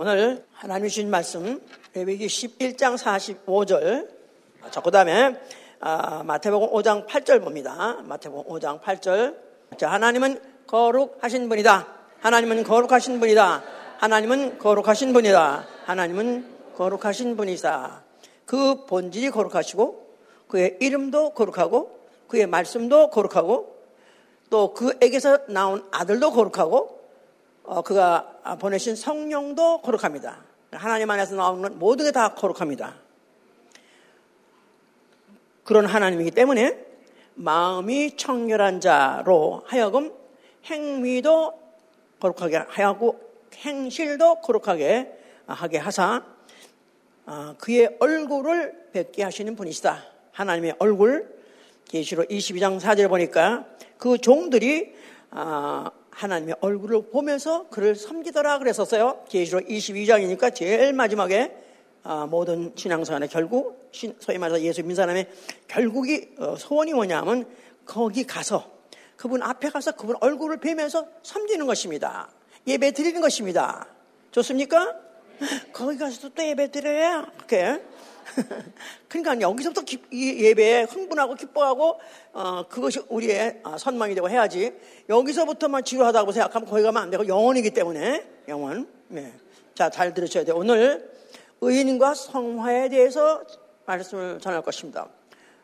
오늘 하나님이 주신 말씀 레위기 11장 45절 자, 그 다음에 아, 마태복음 5장 8절 봅니다. 마태복음 5장 8절 자, 하나님은 거룩하신 분이다. 하나님은 거룩하신 분이다. 하나님은 거룩하신 분이다. 하나님은 거룩하신 분이다. 그 본질이 거룩하시고 그의 이름도 거룩하고 그의 말씀도 거룩하고 또 그에게서 나온 아들도 거룩하고 어, 그가 보내신 성령도 거룩합니다. 하나님 안에서 나오는 모든 게 다 거룩합니다. 그런 하나님이기 때문에 마음이 청결한 자로 하여금 행위도 거룩하게 하고 행실도 거룩하게 하게 하사 어, 그의 얼굴을 뵙게 하시는 분이시다. 하나님의 얼굴 계시로 22장 4절 보니까 그 종들이 어, 하나님의 얼굴을 보면서 그를 섬기더라 그랬었어요. 계시로 22장이니까 제일 마지막에 어, 모든 신앙생활의 결국 소위 말해서 예수 믿는 사람의 결국이 소원이 뭐냐면 거기 가서 그분 앞에 가서 그분 얼굴을 뵈면서 섬기는 것입니다. 예배 드리는 것입니다. 좋습니까? 거기 가서도 또 예배 드려야 그렇게. 그러니까 여기서부터 기, 예배에 흥분하고 기뻐하고 어, 그것이 우리의 어, 선망이 되고 해야지 여기서부터만 지루하다고 생각하면 거기 가면 안 되고 영원이기 때문에 영원. 네. 자, 잘 들으셔야 돼요. 오늘 의인과 성화에 대해서 말씀을 전할 것입니다.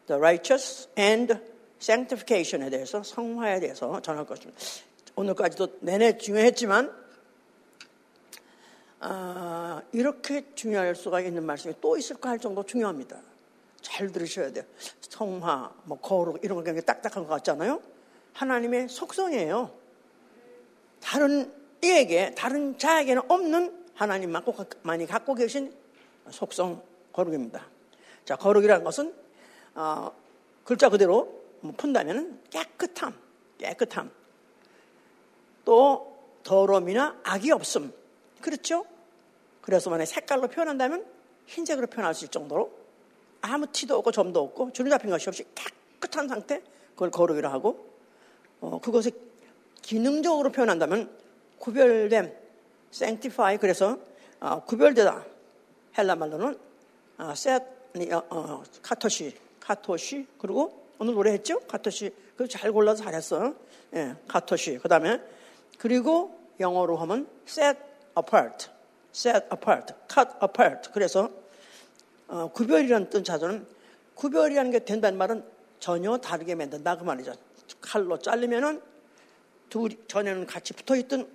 The righteous and sanctification에 대해서 성화에 대해서 전할 것입니다. 오늘까지도 내내 중요했지만 아, 이렇게 중요할 수가 있는 말씀이 또 있을까 할 정도 중요합니다. 잘 들으셔야 돼요. 성화, 뭐 거룩 이런 거 굉장히 딱딱한 것 같잖아요. 하나님의 속성이에요. 다른 이에게 다른 자에게는 없는 하나님만이 갖고 계신 속성 거룩입니다. 자, 거룩이라는 것은 어, 글자 그대로 뭐 푼다면 깨끗함, 깨끗함. 또 더러움이나 악이 없음. 그렇죠? 그래서 만약 색깔로 표현한다면 흰색으로 표현할 수 있을 정도로 아무 티도 없고 점도 없고 주름 잡힌 것이 없이 깨끗한 상태 그걸 거룩이라 하고 어, 그것을 기능적으로 표현한다면 구별됨 sanctify 그래서 어, 구별되다 헬라 말로는 어, set 어, 어, 카토시 카토시 그리고 오늘 노래했죠? 카토시. 그잘 골라서 잘했어. 예, 카토시. 그 다음에 그리고 영어로 하면 set apart set apart, cut apart. 그래서 어, 구별이라는 뜻 자서는 구별이라는 게 된다는 말은 전혀 다르게 만든다 그 말이죠. 칼로 자르면은 둘 전에는 같이 붙어 있던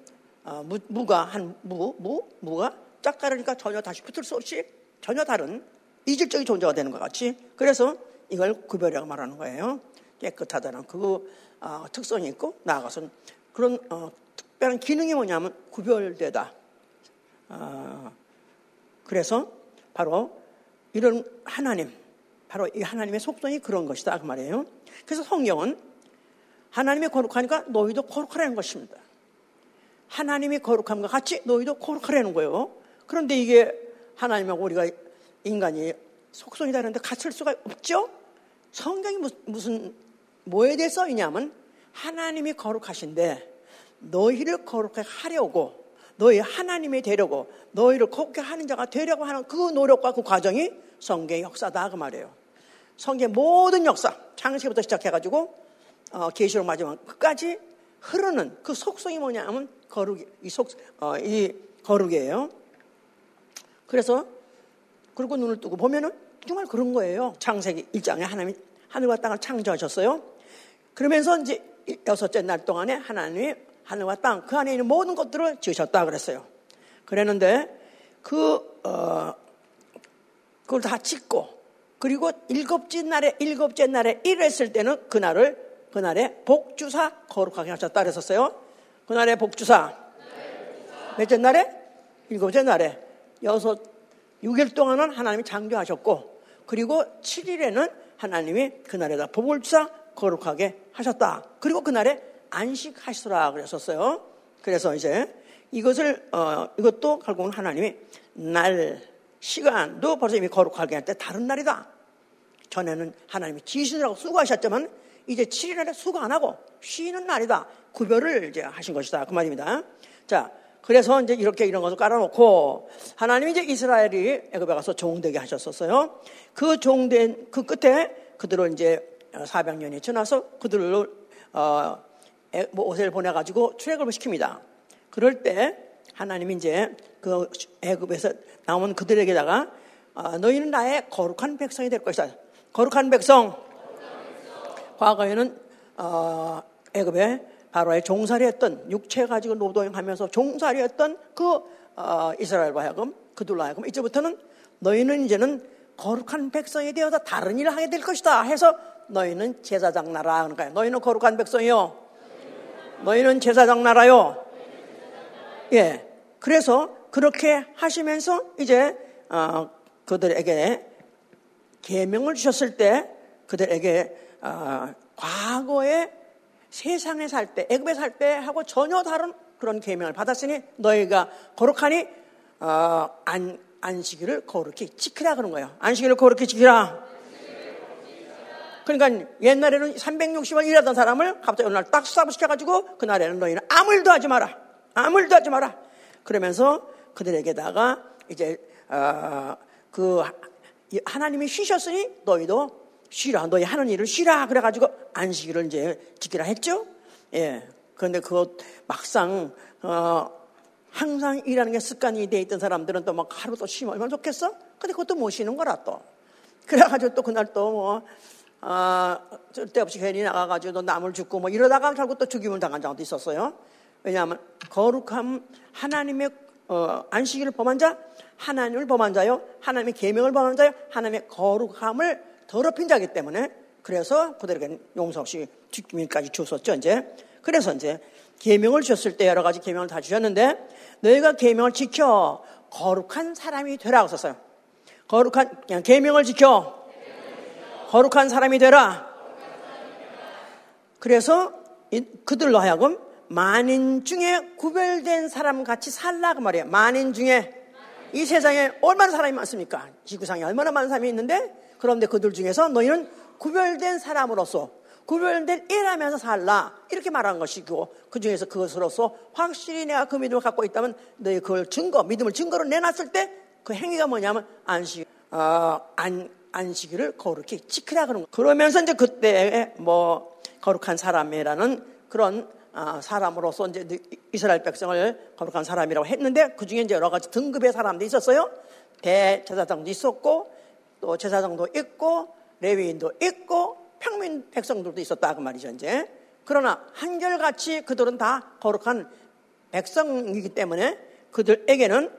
어, 무, 무가 한 무, 무, 무가 짝 자르니까 전혀 다시 붙을 수 없이 전혀 다른 이질적인 존재가 되는 것 같이 그래서 이걸 구별이라고 말하는 거예요. 깨끗하다는 그 어, 특성이 있고 나아가서는 그런 어, 특별한 기능이 뭐냐면 구별되다. 어, 그래서 바로 이런 하나님, 바로 이 하나님의 속성이 그런 것이다. 그 말이에요. 그래서 성경은 하나님이 거룩하니까 너희도 거룩하라는 것입니다. 하나님이 거룩함과 같이 너희도 거룩하라는 거예요. 그런데 이게 하나님하고 우리가 인간이 속성이 다른데 같을 수가 없죠? 성경이 무슨, 뭐에 대해 써있냐면 하나님이 거룩하신데 너희를 거룩하게 하려고 너희 하나님이 되려고 너희를 곱게 하는 자가 되려고 하는 그 노력과 그 과정이 성경의 역사다 그 말이에요. 성경의 모든 역사 창세기부터 시작해가지고 어, 계시록 마지막 끝까지 흐르는 그 속성이 뭐냐면 거룩 이속 어, 이 거룩이에요. 그래서 그리고 눈을 뜨고 보면은 정말 그런 거예요. 창세기 1장에 하나님이 하늘과 땅을 창조하셨어요. 그러면서 이제 여섯째 날 동안에 하나님이 하늘과 땅, 그 안에 있는 모든 것들을 지으셨다 그랬어요. 그랬는데 그, 어, 그걸 다 짓고 그리고 일곱째 날에 일곱째 날에 일했을 때는 그날을 그날에 복주사 거룩하게 하셨다 그랬었어요. 그날에 복주사 몇째 날에 일곱째 날에 여섯 6일 동안은 하나님이 창조하셨고 그리고 7일에는 하나님이 그날에다 복을 주사 거룩하게 하셨다. 그리고 그날에 안식하시라 그랬었어요. 그래서 이제 이것을 어, 이것도 결국은 하나님이 날 시간도 벌써 이미 거룩하게 할 때 다른 날이다. 전에는 하나님이 지시느라고 수고하셨지만 이제 7일날에 수고 안 하고 쉬는 날이다. 구별을 이제 하신 것이다. 그 말입니다. 자, 그래서 이제 이렇게 이런 것을 깔아놓고 하나님이 이제 이스라엘이 애굽에 가서 종되게 하셨었어요. 그 종된 그 끝에 그들을 이제 400년이 지나서 그들을 어, 모세를 보내가지고 출애굽을 시킵니다. 그럴 때 하나님이 이제 그 애굽에서 나온 그들에게다가 어, 너희는 나의 거룩한 백성이 될 것이다. 거룩한 백성. 과거에는 어, 애굽에 바로의 종살이했던 육체 가지고 노동하면서 종살이했던 그 어, 이스라엘과 하여금 그들로 하여금 이제부터는 너희는 이제는 거룩한 백성이 되어서 다른 일을 하게 될 것이다 해서 너희는 제사장 나라 하는 거야. 너희는 거룩한 백성이요. 너희는 제사장 나라요. 예. 그래서 그렇게 하시면서 이제 어, 그들에게 계명을 주셨을 때 그들에게 어, 과거에 세상에 살 때, 애굽에 살 때 하고 전혀 다른 그런 계명을 받았으니 너희가 거룩하니 어, 안, 안식일을 거룩히 지키라 그런 거예요. 안식일을 거룩히 지키라. 그러니까 옛날에는 360일 일하던 사람을 갑자기 어느 날 딱 수사시켜가지고 그날에는 너희는 아무 일도 하지 마라. 아무 일도 하지 마라. 그러면서 그들에게다가 이제 어, 그 하나님이 쉬셨으니 너희도 쉬라. 너희 하는 일을 쉬라. 그래가지고 안식일을 이제 지키라 했죠. 예. 그런데 그것 막상 어, 항상 일하는 게 습관이 돼 있던 사람들은 또 막 하루 또 쉬면 얼마나 좋겠어? 근데 그것도 못 쉬는 거라 또. 그래가지고 또 그날 또 뭐, 아, 쓸데없이 괜히 나가가지고 또 남을 죽고 뭐 이러다가 결국 또 죽임을 당한 적도 있었어요. 왜냐하면 거룩함, 하나님의 어, 안식일을 범한 자, 하나님을 범한 자요, 하나님의 계명을 범한 자요, 하나님의 거룩함을 더럽힌 자기 때문에 그래서 그들에게 용서 없이 죽임까지 주었죠 이제. 그래서 이제 계명을 주셨을 때 여러 가지 계명을 다 주셨는데 너희가 계명을 지켜 거룩한 사람이 되라고 썼어요. 거룩한 그냥 계명을 지켜 거룩한 사람이 되라. 그래서 그들로 하여금 만인 중에 구별된 사람 같이 살라 그 말이에요. 만인 중에 이 세상에 얼마나 사람이 많습니까? 지구상에 얼마나 많은 사람이 있는데 그런데 그들 중에서 너희는 구별된 사람으로서 구별된 일하면서 살라 이렇게 말한 것이고 그 중에서 그것으로서 확실히 내가 그 믿음을 갖고 있다면 너희 그걸 증거 믿음을 증거로 내놨을 때 그 행위가 뭐냐면 안식 어, 안 안식일을 거룩히 지키라 그런 거. 그러면서 이제 그때 뭐 거룩한 사람이라는 그런 어, 사람으로서 이제 이스라엘 백성을 거룩한 사람이라고 했는데 그 중에 이제 여러 가지 등급의 사람도 있었어요. 대제사장도 있었고 또 제사장도 있고 레위인도 있고 평민 백성들도 있었다 그 말이죠 이제. 그러나 한결같이 그들은 다 거룩한 백성이기 때문에 그들에게는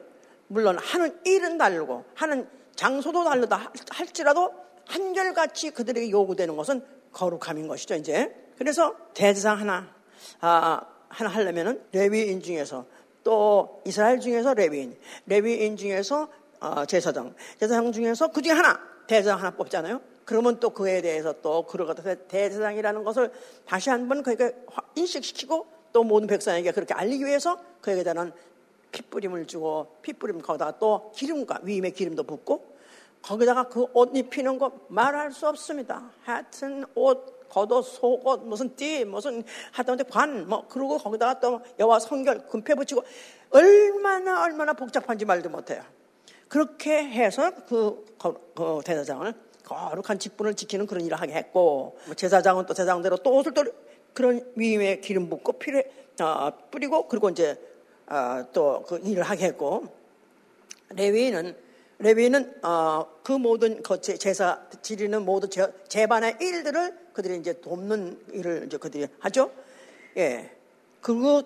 물론 하는 일은 다르고 하는 장소도 다르다 할지라도 한결같이 그들에게 요구되는 것은 거룩함인 것이죠 이제. 그래서 대제사장 하나 아, 하나 하려면은 레위인 중에서 또 이스라엘 중에서 레위인, 레위인 중에서 어, 제사장, 제사장 중에서 그 중에 하나 대제사장 하나 뽑잖아요. 그러면 또 그에 대해서 또 그러고 대제사장이라는 것을 다시 한번 그에게 인식시키고 또 모든 백성에게 그렇게 알리기 위해서 그에게 대한 핏뿌림을 주고 핏뿌림 거기다가 또 기름과 위임의 기름도 붓고 거기다가 그 옷 입히는 거 말할 수 없습니다. 하여튼 옷 겉옷, 속옷, 무슨 띠, 무슨 하다못해 관, 뭐 그러고 거기다가 또 여와 성결 금패 붙이고 얼마나 얼마나 복잡한지 말도 못해요. 그렇게 해서 그, 그 대사장을 거룩한 직분을 지키는 그런 일을 하게 했고 뭐 제사장은 또 제사장대로 또 옷을 또 그런 위임에 기름 붓고 피를 어, 뿌리고 그리고 이제 어, 또 그 일을 하게 했고 레위는 레위는 어, 그 모든 제사 지리는 모든 제반의 일들을 그들이 이제 돕는 일을 이제 그들이 하죠. 예. 그리고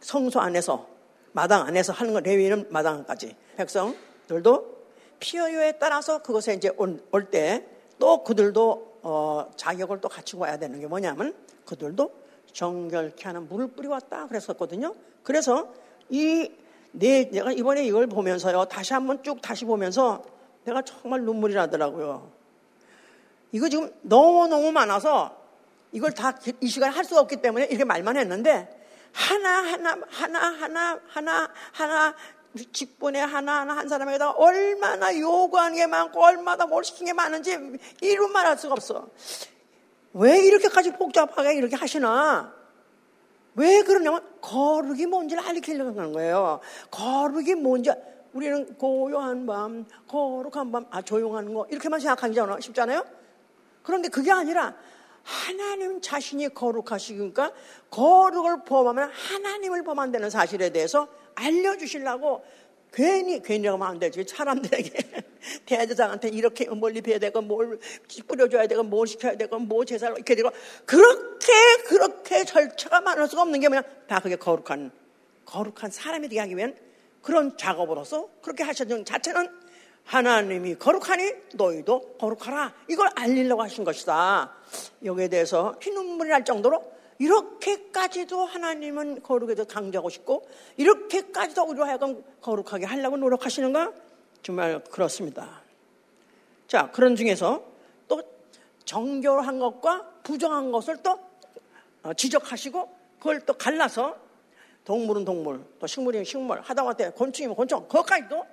성소 안에서 마당 안에서 하는 건 레위는 마당까지 백성들도 피어요에 따라서 그것에 이제 올 때 또 그들도 어, 자격을 또 갖추고 와야 되는 게 뭐냐면 그들도 정결케 하는 물을 뿌리왔다 그랬었거든요. 그래서 이 내, 내가 이번에 이걸 보면서요 다시 한번 쭉 다시 보면서 내가 정말 눈물이 나더라고요. 이거 지금 너무너무 많아서 이걸 다 이 시간에 할 수가 없기 때문에 이렇게 말만 했는데 하나하나, 하나하나, 하나, 하나, 직분에 하나하나 한 사람에게다 얼마나 요구하는 게 많고 얼마나 뭘 시킨 게 많은지 이루 말할 수가 없어. 왜 이렇게까지 복잡하게 이렇게 하시나? 왜 그러냐면 거룩이 뭔지를 알리려고 하는 거예요. 거룩이 뭔지 우리는 고요한 밤, 거룩한 밤, 아 조용한 거 이렇게만 생각하기 쉽잖아요. 그런데 그게 아니라 하나님 자신이 거룩하시니까 거룩을 범하면 하나님을 범한다는 사실에 대해서 알려주시려고 괜히 괜히라고 하면 안 되지. 사람들에게 대제장한테 이렇게 멀리 뵈야 되고 뭘 뿌려줘야 되고 뭘 시켜야 되고 뭐 제사를 이렇게 되고 그렇게 그렇게 절차가 많을 수가 없는 게 뭐냐? 다 그게 거룩한 거룩한 사람이 되게 하기 위한 그런 작업으로서 그렇게 하셨는 자체는 하나님이 거룩하니 너희도 거룩하라. 이걸 알리려고 하신 것이다. 여기에 대해서 피눈물이 날 정도로 이렇게까지도 하나님은 거룩에 도 강조하고 싶고 이렇게까지도 우리로 하여금 거룩하게 하려고 노력하시는가? 정말 그렇습니다. 자 그런 중에서 또 정결한 것과 부정한 것을 또 어, 지적하시고 그걸 또 갈라서 동물은 동물, 또 식물이면 식물, 하다못해 곤충이면 곤충, 그것까지도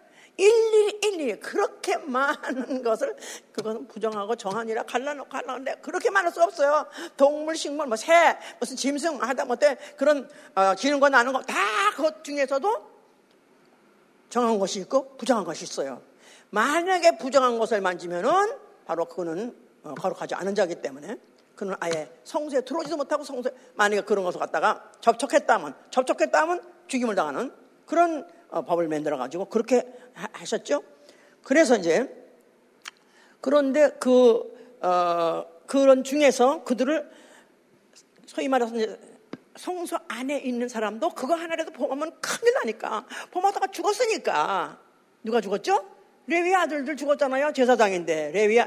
일일이 일일이 그렇게 많은 것을 그것은 부정하고 정한이라 갈라놓고 갈라는데 그렇게 많을 수 없어요. 동물, 식물, 뭐 새, 무슨 짐승 하다 못해 그런 어, 기는 거 나는 거 다 그것 중에서도 정한 것이 있고 부정한 것이 있어요. 만약에 부정한 것을 만지면은 바로 그거는 어, 거룩하지 않은 자이기 때문에 그는 아예 성소에 들어오지도 못하고 성소에 만약에 그런 것을 갖다가 접촉했다면 접촉했다면 죽임을 당하는 그런 어, 법을 만들어 가지고 그렇게 하셨죠. 그래서 이제 그런데 그 어, 그런 중에서 그들을 소위 말해서 이제 성소 안에 있는 사람도 그거 하나라도 보면 큰일 나니까 범하다가 죽었으니까 누가 죽었죠? 레위 아들들 죽었잖아요. 제사장인데 레위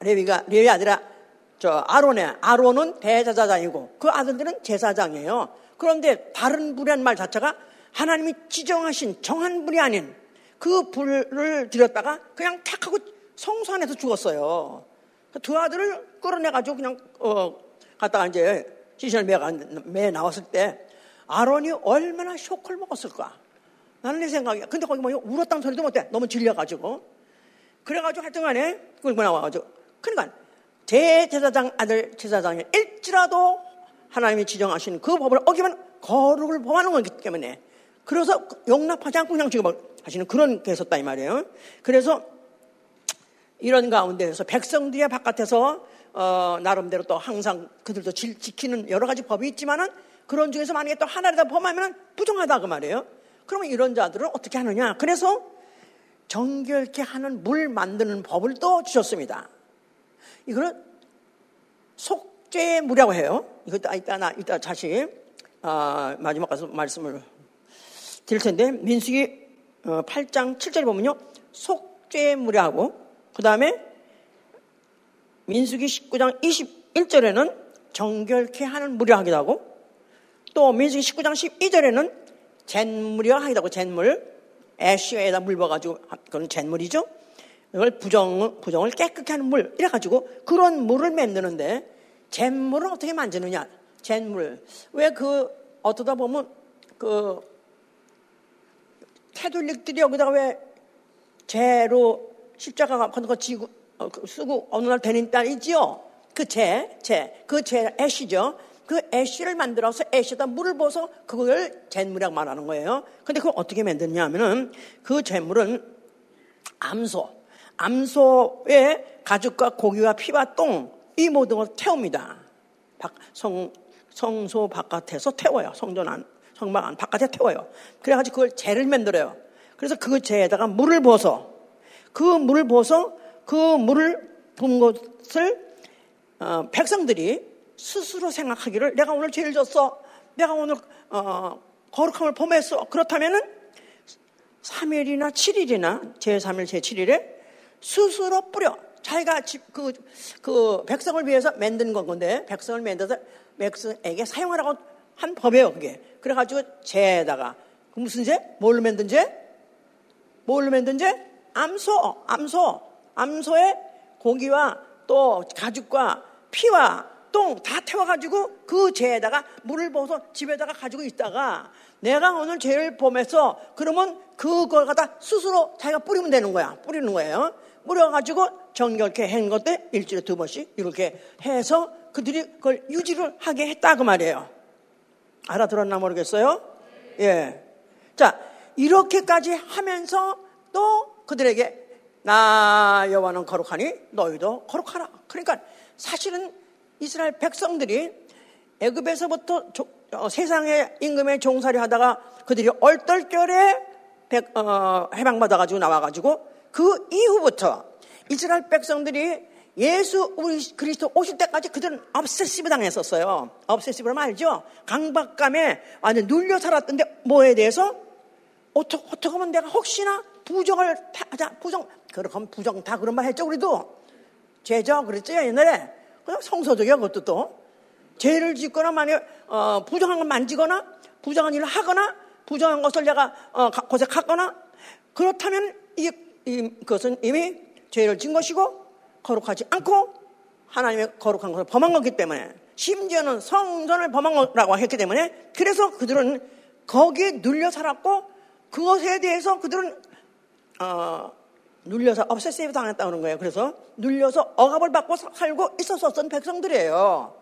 레위가 레위 아들아 저 아론의 아론은 대제사장이고 그 아들들은 제사장이에요. 그런데 다른 불이란 말 자체가 하나님이 지정하신 정한 불이 아닌 그 불을 들였다가 그냥 탁 하고 성소 안에서 죽었어요. 그두 아들을 끌어내가지고 그냥, 어, 갔다가 이제 시신을 매, 매 나왔을 때 아론이 얼마나 쇼크를 먹었을까. 나는 내 생각이야. 근데 거기 뭐 울었다는 소리도 못해. 너무 질려가지고. 그래가지고 하여튼 간에 끌고 나와가지고. 그러니까 대제사장 아들 제사장이 일지라도 하나님이 지정하신 그 법을 어기면 거룩을 범하는 거기 때문에 그래서 용납하지 않고 그냥 지금 하시는 그런 게 있었다 이 말이에요. 그래서 이런 가운데에서 백성들이 바깥에서 어, 나름대로 또 항상 그들도 지, 지키는 여러 가지 법이 있지만은 그런 중에서 만약에 또 하나를 다 범하면 부정하다 그 말이에요. 그러면 이런 자들은 어떻게 하느냐? 그래서 정결케 하는 물 만드는 법을 또 주셨습니다. 이거는 속죄 물이라고 해요. 이것도 이따 나 이따 다시 아, 마지막 가서 말씀을 드릴 텐데 민수기 8장 어, 7절에 보면요. 속죄무례하고 그 다음에 민수기 19장 21절에는 정결케 하는 무례하기도 하고 또 민수기 19장 12절에는 잿무례하기도 하고 잿물 애쉬에다 물 부어가지고 그건 잿물이죠. 이걸 부정, 부정을 깨끗게 하는 물 이래가지고 그런 물을 만드는데 잿물을 어떻게 만드느냐 잿물 왜 그 어떠다 보면 그 캐톨릭들이 여기다가 왜 죄로 십자가 같은 거 지고 어, 그 쓰고 어느 날 되는 딸이지요. 그 재, 재, 그 재, 애쉬죠. 그 애쉬를 만들어서 애쉬에다 물을 부어서 그걸 잿물이라고 말하는 거예요. 근데 그걸 어떻게 만드냐 하면은 그 잿물은 암소, 암소의 가죽과 고기와 피와 똥, 이 모든 걸 태웁니다. 성, 성소 바깥에서 태워요. 성전 안, 성막 안 바깥에 태워요. 그래가지고 그걸 재를 만들어요. 그래서 그 재에다가 물을 부어서 그 물을 부어서 그 물을 부은 것을 어, 백성들이 스스로 생각하기를 내가 오늘 죄를 졌어. 내가 오늘 어, 거룩함을 범했어. 그렇다면은 3일이나 7일이나 제3일, 제7일에 스스로 뿌려. 자기가 집, 그, 그 백성을 위해서 만든 건데, 백성을 만들어서 백성에게 사용하라고 한 법이에요, 그게. 그래가지고 재에다가 그 무슨 재? 뭘로 만든 재? 뭘로 만든 재? 암소, 암소, 암소의 고기와 또 가죽과 피와 똥 다 태워가지고 그 재에다가 물을 부어서 집에다가 가지고 있다가 내가 오늘 죄를 범해서 그러면 그걸 갖다 스스로 자기가 뿌리면 되는 거야. 뿌리는 거예요. 뿌려가지고 정결케 한 것들 일주일에 두 번씩 이렇게 해서 그들이 그걸 유지를 하게 했다 그 말이에요. 알아들었나 모르겠어요? 예. 자, 이렇게까지 하면서 또 그들에게 나 여호와는 거룩하니 너희도 거룩하라. 그러니까 사실은 이스라엘 백성들이 애굽에서부터 어, 세상의 임금의 종살이 하다가 그들이 얼떨결에 백, 어, 해방받아가지고 나와가지고 그 이후부터 이스라엘 백성들이 예수 우리 그리스도 오실 때까지 그들은 obsessive 당했었어요. obsessive를 알죠? 강박감에 완전 눌려 살았던데 뭐에 대해서 어떻게, 어떻게 하면 내가 혹시나 부정을 하자 부정 하면 부정 다 그런 말 했죠 우리도 죄죠 그랬죠 옛날에 그냥 성서적이야 그것도 또 죄를 짓거나 만약 어, 부정한 걸 만지거나 부정한 일을 하거나 부정한 것을 내가 어, 고색하거나 그렇다면 이, 이, 그것은 이미 죄를 진 것이고 거룩하지 않고 하나님의 거룩한 것을 범한 거기 때문에 심지어는 성전을 범한 거라고 했기 때문에 그래서 그들은 거기에 눌려 살았고 그것에 대해서 그들은 어, 눌려서 업세세이브 당했다는 거예요. 그래서 눌려서 억압을 받고 살고 있었었던 백성들이에요.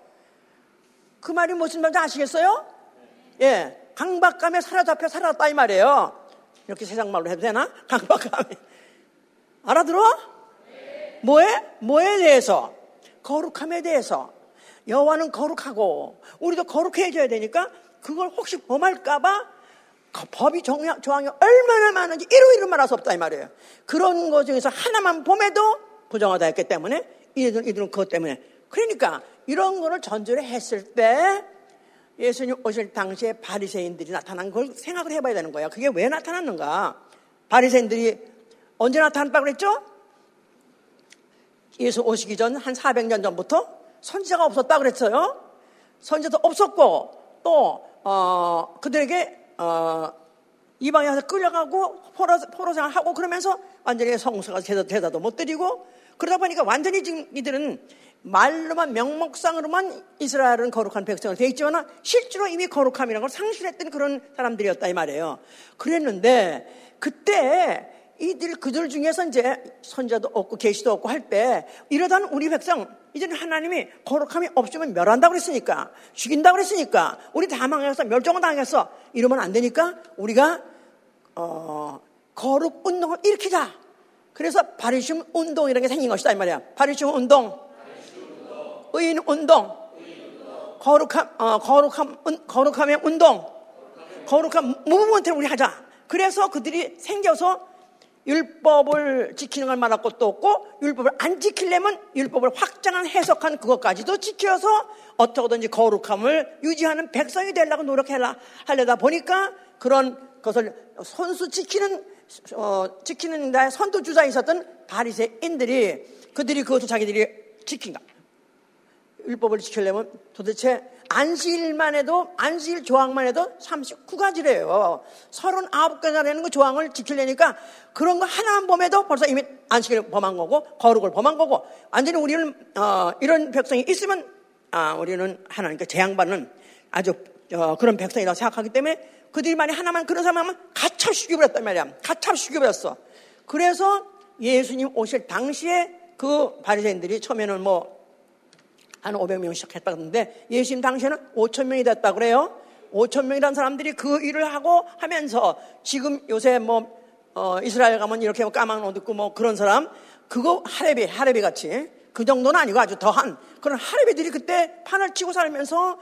그 말이 무슨 말인지 아시겠어요? 예, 강박감에 사로잡혀 살았다 이 말이에요. 이렇게 세상 말로 해도 되나? 강박감에. 알아들어? 뭐에? 뭐에 대해서? 거룩함에 대해서. 여호와는 거룩하고 우리도 거룩해져야 되니까 그걸 혹시 범할까봐 그 법이 조항이 얼마나 많은지 이루이루 말할 수 없다 이 말이에요. 그런 것 중에서 하나만 봄에도 부정하다 했기 때문에 이들은, 이들은 그것 때문에 그러니까 이런 거를 전제를 했을 때 예수님 오실 당시에 바리새인들이 나타난 걸 생각을 해봐야 되는 거야. 그게 왜 나타났는가? 바리새인들이 언제 나타났다고 그랬죠? 예수 오시기 전 한 400년 전부터 선지자가 없었다 그랬어요. 선지자도 없었고 또 어, 그들에게 어, 이방에 가서 끌려가고 포로, 포로 생활하고 그러면서 완전히 성서가 대사, 대사도 못 드리고 그러다 보니까 완전히 지금 이들은 말로만 명목상으로만 이스라엘은 거룩한 백성을 되어 있지만 실제로 이미 거룩함이라는 걸 상실했던 그런 사람들이었다 이 말이에요. 그랬는데 그때 이들 그들 중에서 이제 선자도 없고 계시도 없고 할 때 이러다는 우리 백성 이제는 하나님이 거룩함이 없으면 멸한다고 그랬으니까 죽인다고 그랬으니까 우리 다 망해서 멸종을 당했어 이러면 안 되니까 우리가 어, 거룩 운동을 일으키자. 그래서 바리즘 운동이라는 게 생긴 것이다 이 말이야. 바리즘 운동. 의인 운동. 거룩함 어, 거룩함 거룩함의 운동. 거룩한 무브먼트를 우리 하자. 그래서 그들이 생겨서 율법을 지키는 걸 말할 것도 없고 율법을 안 지키려면 율법을 확장한 해석한 그것까지도 지켜서 어떻게든지 거룩함을 유지하는 백성이 되려고 노력해라 하려다 보니까 그런 것을 손수 지키는 어, 지키는 데 선두 주자에 있었던 바리새인들이 그들이 그것을 자기들이 지킨다. 율법을 지키려면 도대체 안식일만 해도 안식일 조항만 해도 39가지래요. 39가지라는 그 조항을 지키려니까 그런 거 하나만 보면도 벌써 이미 안식일을 범한 거고 거룩을 범한 거고 완전히 우리는 어, 이런 백성이 있으면 아, 우리는 하나님께 재앙받는 아주 어, 그런 백성이라고 생각하기 때문에 그들이 만약 하나만 그런 사람하면 가차 죽여버렸단 말이야. 가차 죽여버렸어. 그래서 예수님 오실 당시에 그 바리새인들이 처음에는 뭐 한 500명 시작했다는데 예수님 당시에는 5천 명이 됐다 그래요. 5천 명이라는 사람들이 그 일을 하고 하면서 지금 요새 뭐 어, 이스라엘 가면 이렇게 뭐 까만 옷 입고 뭐 그런 사람 그거 하레비 하레비 같이 그 정도는 아니고 아주 더한 그런 하레비들이 그때 판을 치고 살면서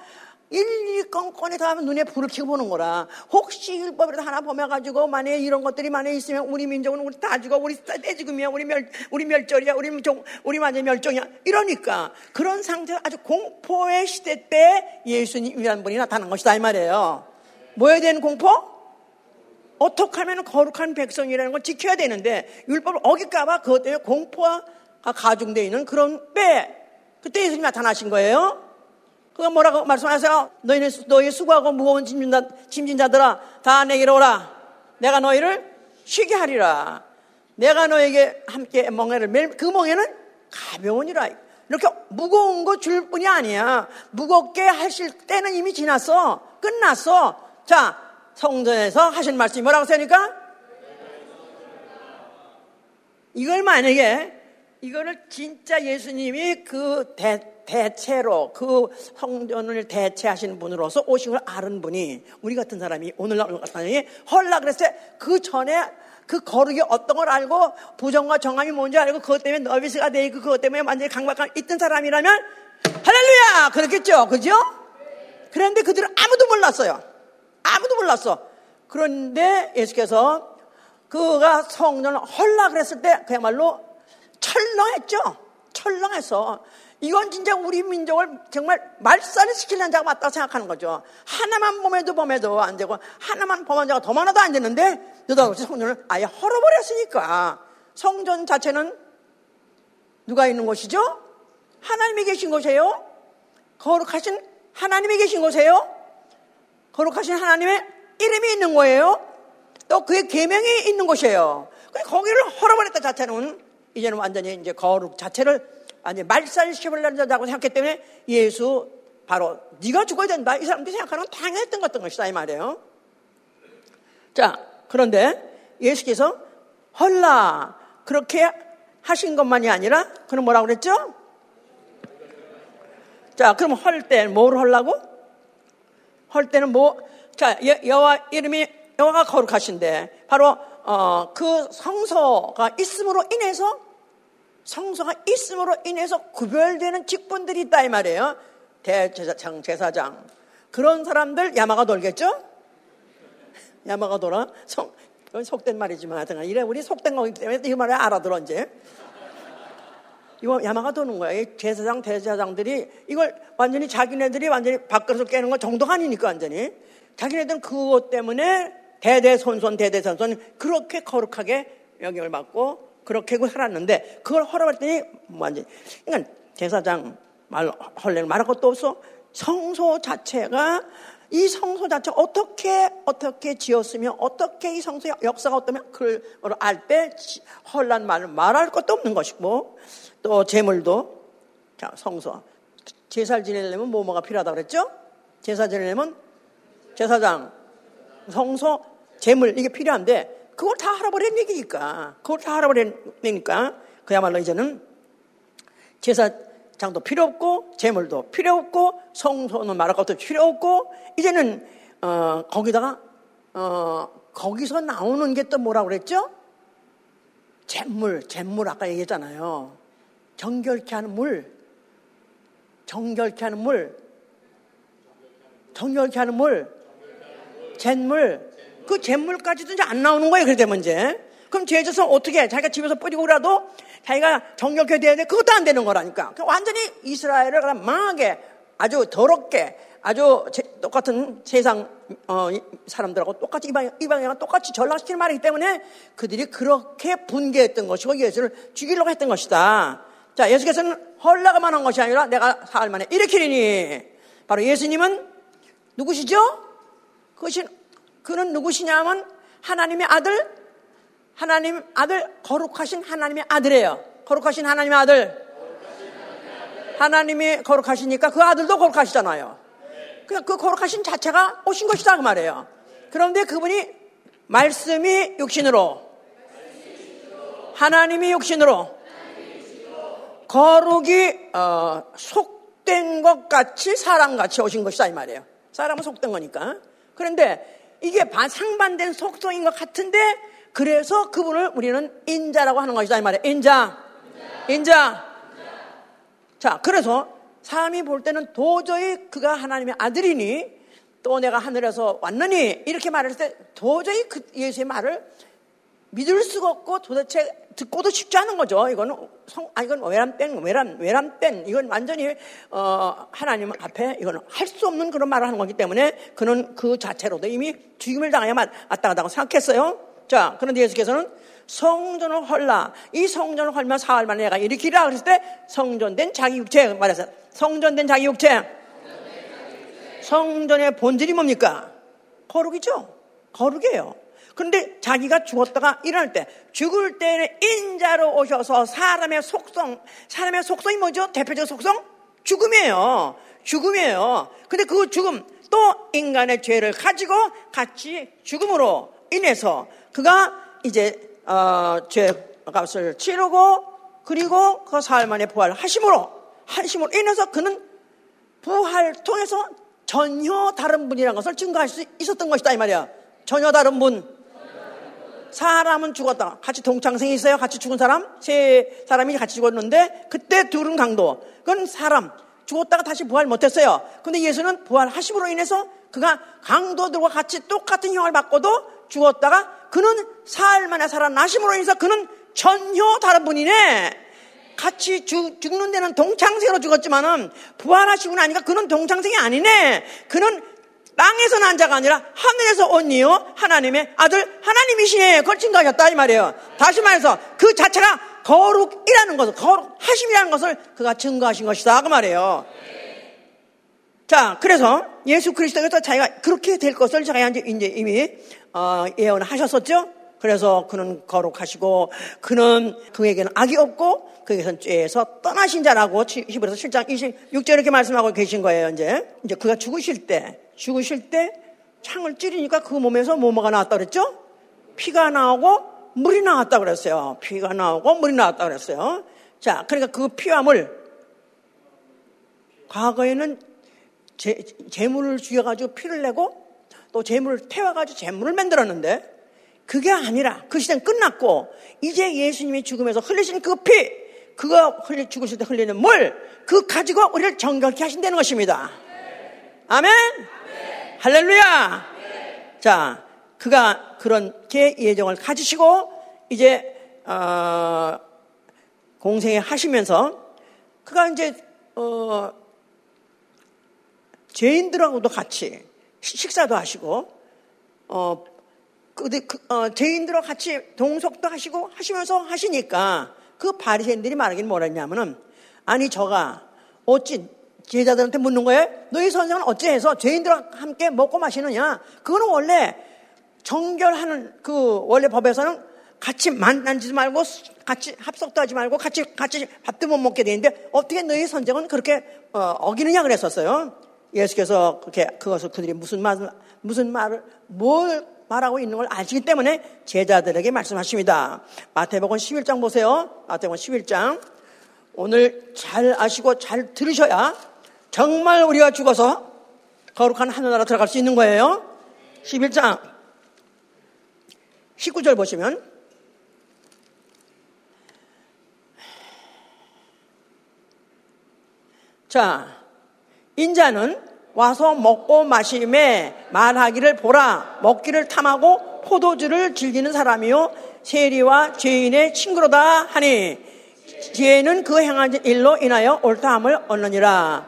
일일이 껌껌이 다 하면 눈에 불을 켜고 보는 거라. 혹시 율법이라도 하나 보면가지고 만약에 이런 것들이 만약에 있으면 우리 민족은 우리 다 죽어. 우리 떼지금이야. 우리 멸, 우리 멸절이야. 우리 종, 우리 완전 멸종이야. 이러니까 그런 상태 아주 공포의 시대 때 예수님이라는 분이 나타난 것이다. 이 말이에요. 뭐에 대한 공포? 어떻게 하면 거룩한 백성이라는 걸 지켜야 되는데 율법을 어길까봐 그것 때문에 공포가 가중되어 있는 그런 때 그때 예수님이 나타나신 거예요. 그가 뭐라고 말씀하세요? 너희는 너희 수고하고 무거운 짐진자, 짐진자들아 다 내게로 오라. 내가 너희를 쉬게 하리라. 내가 너에게 함께 멍에를 멜, 그 멍에는 가벼우니라. 이렇게 무거운 거 줄 뿐이 아니야. 무겁게 하실 때는 이미 지났어. 끝났어. 자, 성전에서 하신 말씀이 뭐라고 쓰니까? 이걸 만약에 이거를 진짜 예수님이 그 대, 대체로 그 성전을 대체하시는 분으로서 오신 걸 아는 분이 우리 같은 사람이 오늘날 같은 사람이 헐라 그랬을 때 그 전에 그 거룩이 어떤 걸 알고 부정과 정함이 뭔지 알고 그것 때문에 너비스가 돼 있고 그것 때문에 완전히 강박감 있던 사람이라면 할렐루야 그렇겠죠 그죠? 그런데 그들은 아무도 몰랐어요 아무도 몰랐어 그런데 예수께서 그가 성전을 헐라 그랬을 때 그야말로 철렁했죠. 철렁해서 이건 진짜 우리 민족을 정말 말살을 시키는 자가 맞다고 생각하는 거죠. 하나만 범해도 범해도 안 되고 하나만 범한 자가 더 많아도 안 되는데 느닷없이 성전을 아예 헐어버렸으니까 성전 자체는 누가 있는 곳이죠? 하나님이 계신 곳이에요. 거룩하신 하나님이 계신 곳이에요. 거룩하신 하나님의 이름이 있는 거예요. 또 그의 계명이 있는 곳이에요. 거기를 헐어버렸다 자체는 이제는 완전히 이제 거룩 자체를 아니 말살시키려는 자라고 생각했기 때문에 예수 바로 네가 죽어야 된다 이 사람들이 생각하는 건 당연했던 것던 것이다 이 말이에요. 자 그런데 예수께서 헐라 그렇게 하신 것만이 아니라 그럼 뭐라고 그랬죠? 자 그럼 헐 때 뭘 헐라고? 헐 때는 뭐? 자 여호와 이름이 여호와가 거룩하신데 바로 어, 그 성소가 있음으로 인해서 성소가 있음으로 인해서 구별되는 직분들이 있다 이 말이에요. 대제사장, 제사장 그런 사람들 야마가 돌겠죠? 야마가 돌아. 속, 속된 말이지만 하여튼 이래 우리 속된 거기 때문에 이 말을 알아들어 이제. 이거 야마가 도는 거야. 이 제사장, 대제사장들이 이걸 완전히 자기네들이 완전히 밖으로 깨는 거 정도가 아니니까 완전히. 자기네들은 그것 때문에 대대손손 대대손손 그렇게 거룩하게 영향을 받고 그렇게 살았는데 그걸 허락했더니 뭐지? 그러니까 제사장 말 헐레를 말할 것도 없어. 성소 자체가 이 성소 자체 어떻게 어떻게 지었으며 어떻게 이 성소의 역사가 어떠면 그걸 알 때 헐란 말을 말할 것도 없는 것이고 또 재물도 자 성소 제사 지내려면 뭐 뭐가 필요하다 그랬죠? 제사 지내려면 제사장 성소 재물 이게 필요한데 그걸 다 할아버린 얘기니까. 그걸 다 할아버린 얘기니까. 그야말로 이제는 제사장도 필요 없고, 재물도 필요 없고, 성소는 말할 것도 필요 없고, 이제는, 어, 거기다가, 어, 거기서 나오는 게 또 뭐라고 그랬죠? 잿물, 잿물 아까 얘기했잖아요. 정결케 하는 물. 정결케 하는 물. 정결케 하는 물. 잿물. 그 잿물까지도 이제 안 나오는 거예요. 그러다 문제. 그럼 제자서 어떻게 해? 자기가 집에서 뿌리고라도 자기가 정력해 돼야 돼. 그것도 안 되는 거라니까. 완전히 이스라엘을 그냥 망하게 아주 더럽게 아주 제, 똑같은 세상 어, 사람들하고 똑같이 이방, 이방이랑 똑같이 전락시키는 말이기 때문에 그들이 그렇게 분개했던 것이고 예수를 죽이려고 했던 것이다. 자, 예수께서는 헐라가만 한 것이 아니라 내가 사흘 만에 일으키리니 바로 예수님은 누구시죠? 그것이 그는 누구시냐면 하나님의 아들, 하나님 아들, 거룩하신 하나님의 아들이에요. 거룩하신 하나님의 아들. 하나님이 거룩하시니까 그 아들도 거룩하시잖아요. 그냥 그 거룩하신 자체가 오신 것이다 그 말이에요. 그런데 그분이 말씀이 육신으로 하나님이 육신으로 거룩이 어, 속된 것 같이 사람같이 오신 것이다 이 말이에요. 사람은 속된 거니까. 그런데 이게 상반된 속성인 것 같은데 그래서 그분을 우리는 인자라고 하는 것이다 이 말이에요. 인자. 인자. 인자. 자, 그래서 사람이 볼 때는 도저히 그가 하나님의 아들이니 또 내가 하늘에서 왔느니 이렇게 말했을 때 도저히 그 예수의 말을 믿을 수가 없고 도대체 듣고도 쉽지 않은 거죠. 이거는 성, 아, 이건 외람뺀, 외람, 외람뺀. 이건 완전히, 어, 하나님 앞에 이거는 할 수 없는 그런 말을 하는 거기 때문에 그는 그 자체로도 이미 죽임을 당해야 마땅하다고 생각했어요. 자, 그런데 예수께서는 성전을 헐라. 이 성전을 헐면 사흘 만에 내가 일으키라. 그랬을 때 성전된 자기 육체 말해서 성전된 자기 육체. 성전의 본질이 뭡니까? 거룩이죠. 거룩이에요. 그런데 자기가 죽었다가 일어날 때, 죽을 때는 인자로 오셔서 사람의 속성, 사람의 속성이 뭐죠? 대표적 속성? 죽음이에요. 죽음이에요. 근데 그 죽음, 또 인간의 죄를 가지고 같이 죽음으로 인해서 그가 이제, 어, 죄 값을 치르고 그리고 그 사흘 만에 부활 하심으로 하심으로 인해서 그는 부활 통해서 전혀 다른 분이라는 것을 증거할 수 있었던 것이다 이 말이야. 전혀 다른 분. 사람은 죽었다. 같이 동창생이 있어요. 같이 죽은 사람. 세 사람이 같이 죽었는데 그때 둘은 강도. 그건 사람. 죽었다가 다시 부활 못했어요. 근데 예수는 부활하심으로 인해서 그가 강도들과 같이 똑같은 형을 받고도 죽었다가 그는 사흘 만에 살아나심으로 인해서 그는 전혀 다른 분이네. 같이 죽, 죽는 데는 동창생으로 죽었지만은 부활하시고 나니까 그는 동창생이 아니네. 그는 땅에서 난 자가 아니라 하늘에서 온 이요 하나님의 아들 하나님이시네. 그걸 증거하셨다 이 말이에요. 다시 말해서 그 자체가 거룩이라는 것을 거룩하심이라는 것을 그가 증거하신 것이다 그 말이에요. 자, 그래서 예수 그리스도께서 자기가 그렇게 될 것을 자기가 이제 이미 어, 예언하셨었죠. 그래서 그는 거룩하시고 그는 그에게는 악이 없고 그에게는 죄에서 떠나신 자라고 히브리서 7장 26절 이렇게 말씀하고 계신 거예요. 이제 이제 그가 죽으실 때 죽으실 때 창을 찌르니까 그 몸에서 뭐뭐가 나왔다 그랬죠? 피가 나오고 물이 나왔다 그랬어요. 피가 나오고 물이 나왔다 그랬어요. 자, 그러니까 그 피와 물 과거에는 재, 재물을 죽여가지고 피를 내고 또 재물을 태워가지고 재물을 만들었는데 그게 아니라 그 시대는 끝났고 이제 예수님이 죽으면서 흘리신 그 피, 그가 흘리 죽으실 때 흘리는 물, 그 가지고 우리를 정결케 하신다는 것입니다. 아멘. 할렐루야. 자, 그가 그렇게 예정을 가지시고 이제 어, 공생에 하시면서 그가 이제 어, 죄인들하고도 같이 식사도 하시고 어, 그, 그, 어, 죄인들과 같이 동석도 하시고 하시면서 하시니까 그 바리새인들이 말하기는 뭐랬냐면은 아니 저가 어찌 제자들한테 묻는 거예요? 너희 선생은 어찌해서 죄인들과 함께 먹고 마시느냐? 그거는 원래 정결하는 그 원래 법에서는 같이 만나지 말고 같이 합석도 하지 말고 같이 같이 밥도 못 먹게 되는데 어떻게 너희 선생은 그렇게 어, 기느냐 그랬었어요. 예수께서 그렇게 그것을 그들이 무슨 말 무슨 말을 뭘 말하고 있는 걸 아시기 때문에 제자들에게 말씀하십니다. 마태복음 11장 보세요. 마태복음 11장. 오늘 잘 아시고 잘 들으셔야 정말 우리가 죽어서 거룩한 하늘나라 들어갈 수 있는 거예요. 11장 19절 보시면 자, 인자는 와서 먹고 마심에 말하기를 보라 먹기를 탐하고 포도주를 즐기는 사람이요 세리와 죄인의 친구로다 하니 죄는 그 행한 일로 인하여 옳다함을 얻느니라.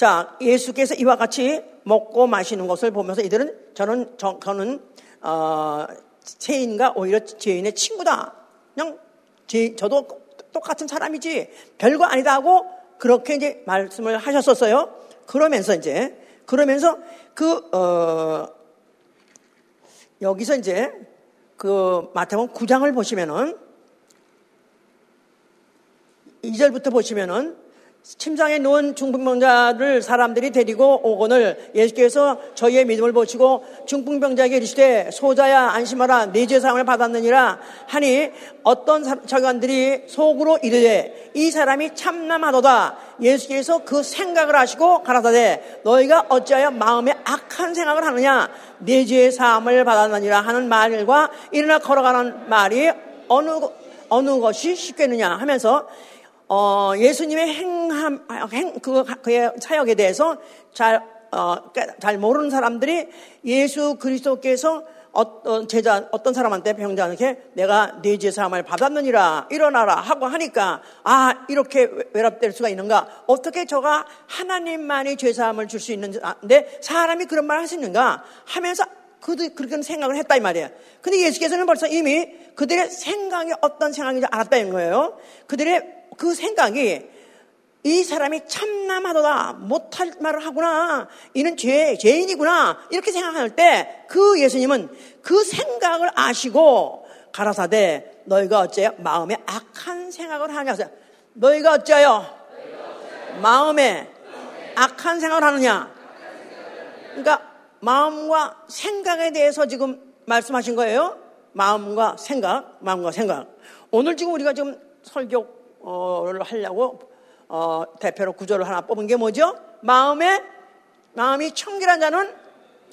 자 예수께서 이와 같이 먹고 마시는 것을 보면서 이들은 저는 저, 저는 어, 세인과 오히려 죄인의 친구다. 그냥 제, 저도 똑같은 사람이지 별거 아니다 하고 그렇게 이제 말씀을 하셨었어요. 그러면서 이제 그러면서 그, 어, 여기서 이제 그 마태복음 9장을 보시면은 2절부터 보시면은 침상에 누운 중풍병자를 사람들이 데리고 오거늘 예수께서 저희의 믿음을 보시고 중풍병자에게 이르시되 소자야 안심하라. 네 죄사함을 받았느니라. 하니 어떤 저관들이 속으로 이르되 이 사람이 참남하도다. 예수께서 그 생각을 하시고 가라사대 너희가 어찌하여 마음에 악한 생각을 하느냐? 네 죄의 사함을 받았느니라 하는 말과 일어나 걸어가는 말이 어느 어느 것이 쉽겠느냐? 하면서 어, 예수님의 행함, 행, 그, 그의 사역에 대해서 잘, 어, 잘 모르는 사람들이 예수 그리스도께서 어떤 제자, 어떤 사람한테 병자한테 내가 네 죄 사함을 받았느니라 일어나라 하고 하니까 아, 이렇게 외랍될 수가 있는가? 어떻게 저가 하나님만이 죄 사함을 줄 수 있는데 사람이 그런 말할수 있는가? 하면서 그들 그렇게 생각을 했다 이 말이에요. 근데 예수께서는 벌써 이미 그들의 생각이 어떤 생각인지 알았다는 거예요. 그들의 그 생각이 이 사람이 참남하도다 못할 말을 하구나 이는 죄 죄인이구나 이렇게 생각할 때 그 예수님은 그 생각을 아시고 가라사대 너희가 어째요 마음에 악한 생각을 하냐 너희가 어째요? 마음에 악한 생각을 하느냐? 그러니까 마음과 생각에 대해서 지금 말씀하신 거예요? 마음과 생각 마음과 생각. 오늘 지금 우리가 지금 설교 하려고 어, 대표로 구조를 하나 뽑은 게 뭐죠? 마음에 마음이 청결한 자는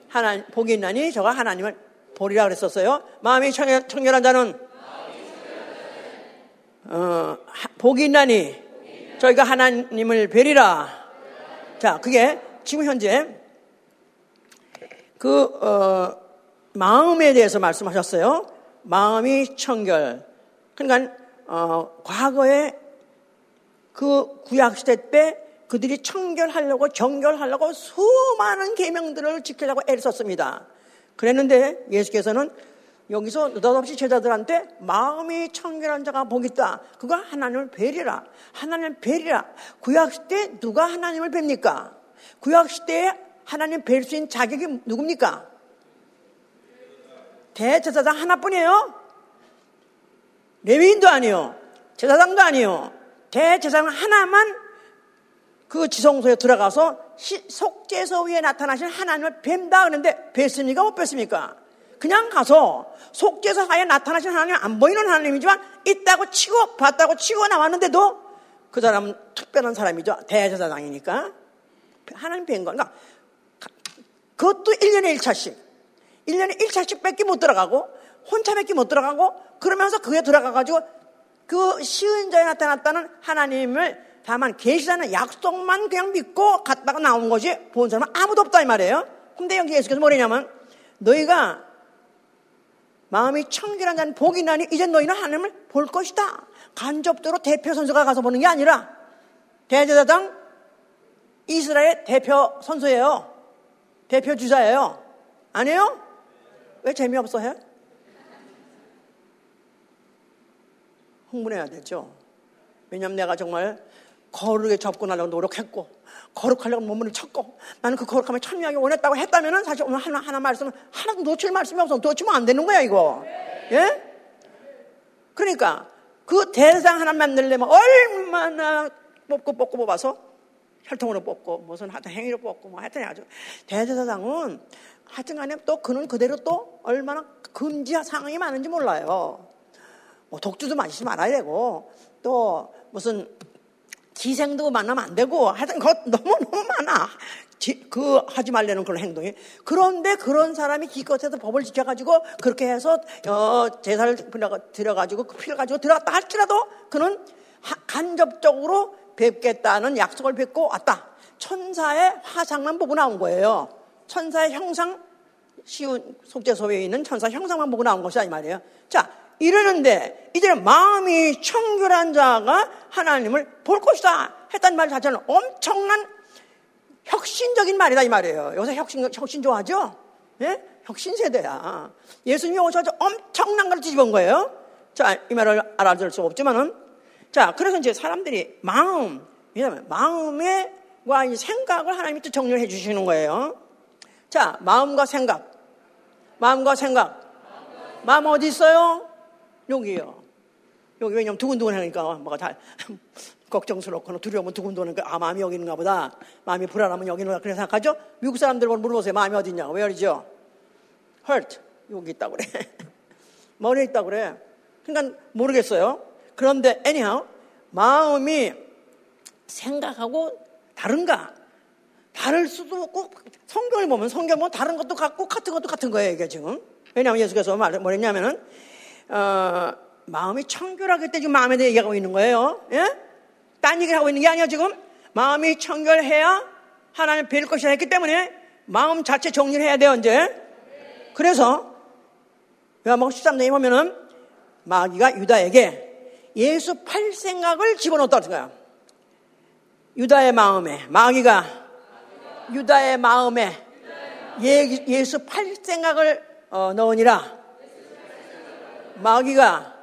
하나 복이 있나니 저가 하나님을 보리라 그랬었어요. 마음이 청결, 청결한 자는 어, 복이 있나니 저희가 하나님을 뵈리라. 자, 그게 지금 현재 그 어, 마음에 대해서 말씀하셨어요. 마음이 청결. 그러니까 어, 과거에 그 구약 시대 때 그들이 청결하려고 정결하려고 수많은 계명들을 지키려고 애를 썼습니다. 그랬는데 예수께서는 여기서 느닷없이 제자들한테 마음이 청결한 자가 복이 있다. 그거 하나님을 뵈리라. 하나님을 뵈리라. 구약 시대 누가 하나님을 뵙니까? 구약 시대에 하나님 뵐 수 있는 자격이 누굽니까? 대제사장 하나뿐이에요. 레위인도 아니요. 제사장도 아니요. 대제사장 하나만 그 지성소에 들어가서 속죄소 위에 나타나신 하나님을 뵌다 그러는데 뵀습니까? 못 뵀습니까? 그냥 가서 속죄소 하에 나타나신 하나님 안 보이는 하나님이지만 있다고 치고 봤다고 치고 나왔는데도 그 사람은 특별한 사람이죠. 대제사장이니까. 하나님 뵌 거. 그러니까 그것도 1년에 1차씩. 1년에 1차씩 뺏기 못 들어가고 혼자 뺏기 못 들어가고 그러면서 그게 들어가가지고 그 쉬운 자에 나타났다는 하나님을 다만 계시다는 약속만 그냥 믿고 갔다가 나온 거지 본 사람은 아무도 없다 이 말이에요. 근데 여기 예수께서 뭐냐면 너희가 마음이 청결한 자는 복이 나니 이제 너희는 하나님을 볼 것이다. 간접적으로 대표 선수가 가서 보는 게 아니라 대제사장 이스라엘 대표 선수예요. 대표 주자예요. 아니에요? 왜 재미없어 해? 흥분해야 되죠. 왜냐면 내가 정말 거룩에 접근하려고 노력했고, 거룩하려고 몸을 쳤고, 나는 그 거룩함을 천명하게 원했다고 했다면은 사실 오늘 하나, 하나 말씀은 하나도 놓칠 말씀이 없어. 놓치면 안 되는 거야, 이거. 예? 그러니까 그 대상 하나 만들려면 얼마나 뽑고 뽑고 뽑아서 혈통으로 뽑고 무슨 하여튼 행위로 뽑고 뭐 하여튼 아주 대제사장은 하여튼 간에 또 그는 그대로 또 얼마나 금지 사항이 많은지 몰라요. 뭐 독주도 마시지 말아야 되고 또 무슨 기생도 만나면 안 되고 하여튼 것 너무너무 많아. 그 하지 말라는 그런 행동이 그런데 그런 사람이 기껏해서 법을 지켜가지고 그렇게 해서 어 제사를 들여가지고 그 피를 가지고 들어갔다 할지라도 그는 간접적으로 뵙겠다는 약속을 뵙고 왔다. 천사의 화상만 보고 나온 거예요. 천사의 형상 쉬운 속죄소에 있는 천사 형상만 보고 나온 것이 아니 말이에요. 자, 이러는데 이제는 마음이 청결한 자가 하나님을 볼 것이다 했단 말 자체는 엄청난 혁신적인 말이다 이 말이에요. 요새 혁신 혁신 좋아하죠? 예? 혁신 세대야. 예수님이 오셔서 엄청난 걸 뒤집은 거예요. 자, 이 말을 알아들 수 없지만은 자, 그래서 이제 사람들이 마음, 왜냐면 마음과 이 생각을 하나님이 또 정리를 해 주시는 거예요. 자, 마음과 생각. 마음과 생각. 마음 어디 있어요? 여기요. 여기 왜냐면 두근두근 하니까 뭐가 다 걱정스럽거나 두려우면 두근두근하니까 아 마음이 여기 있는가 보다. 마음이 불안하면 여기 있는가 그래 생각하죠? 미국 사람들 물어보세요. 마음이 어디 있냐고. 왜 그러죠? hurt. 여기 있다고 그래. 머리에 있다고 그래. 그러니까 모르겠어요. 그런데 anyhow 마음이 생각하고 다른가? 다를 수도 없고 성경을 보면 성경 보면 다른 것도 같고 같은 것도 같은 거예요 이게 지금. 왜냐하면 예수께서 말 뭐랬냐면은 어, 마음이 청결하기 때문에 마음에 대해 얘기하고 있는 거예요. 예? 딴 얘기를 하고 있는 게 아니야 지금. 마음이 청결해야 하나님 뵐 것이라 했기 때문에 마음 자체 정리를 해야 돼요 이제. 그래서 요한복음 13장에 보면은 마귀가 유다에게 예수 팔 생각을 집어넣었다 거야. 유다의 마음에 마귀가 유다의 마음에 예, 수팔 생각을 어, 넣으니라. 마귀가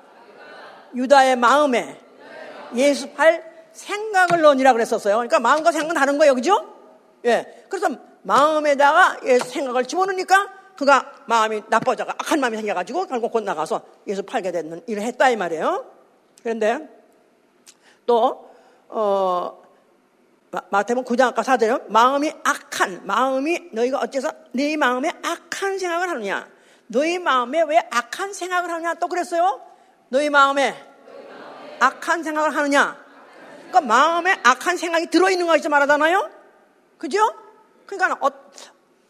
유다의 마음에 예수 팔 생각을 넣으니라 그랬었어요. 그러니까 마음과 생각은 다른 거예요. 그죠? 예. 그래서 마음에다가 예수 생각을 집어넣으니까 그가 마음이 나빠져가 악한 마음이 생겨가지고 결국 곧 나가서 예수 팔게 되는 일을 했다 이 말이에요. 그런데 또 어, 마태복음 9장 아까 사대로 마음이 악한 마음이 너희가 어째서 네 마음에 악한 생각을 하느냐 너희 마음에 왜 악한 생각을 하느냐 또 그랬어요 너희 마음에 악한 생각을 하느냐? 그러니까 마음에 악한 생각이 들어있는 것이 말하잖아요? 그죠? 그러니까 어,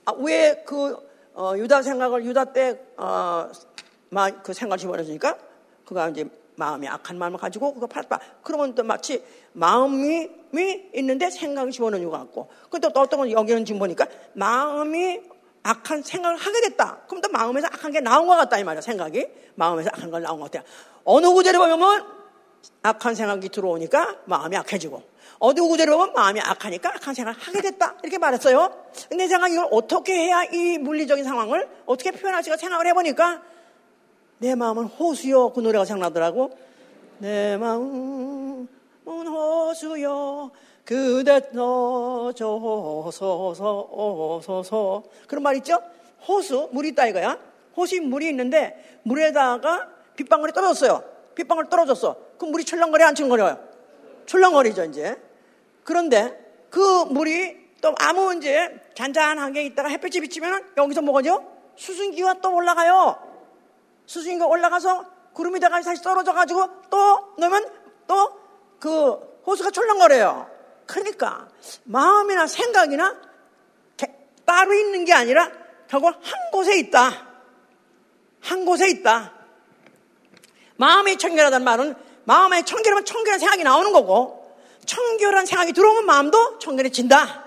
아, 왜그 어, 유다 생각을 유다 때 어, 그 생각을 집어넣으니까 그가 이제 마음이 악한 마음을 가지고 그거 팔았다. 그러면 또 마치 마음이 있는데 생각이 집어넣은 것 같고. 근데 또 어떤 건 여기는 지금 보니까 마음이 악한 생각을 하게 됐다. 그럼 또 마음에서 악한 게 나온 것 같다 이 말이야 생각이 마음에서 악한 걸 나온 것 같아요. 어느 구절에 보면 악한 생각이 들어오니까 마음이 악해지고 어느 구절에 보면 마음이 악하니까 악한 생각을 하게 됐다 이렇게 말했어요. 근데 제가 이걸 어떻게 해야 이 물리적인 상황을 어떻게 표현할지가 생각을 해보니까 내 마음은 호수요 그 노래가 생각나더라고. 내 마음은 호수요 그대 너저소서 오소서 그런 말 있죠? 호수 물이 있다 이거야. 호수에 물이 있는데 물에다가 빗방울이 떨어졌어요. 빗방울 떨어졌어. 그럼 물이 철렁거려 안 철렁거려요? 철렁거리죠 이제. 그런데 그 물이 또 아무 이제 잔잔하게 있다가 햇빛이 비치면 여기서 뭐가죠? 수증기가 또 올라가요. 수증기가 올라가서 구름이 다가 다시 떨어져 가지고 또 넣으면 또 그 호수가 철렁거려요. 그러니까 마음이나 생각이나 따로 있는 게 아니라 결국 한 곳에 있다. 한 곳에 있다. 마음이 청결하다는 말은 마음에 청결하면 청결한 생각이 나오는 거고 청결한 생각이 들어오면 마음도 청결해진다.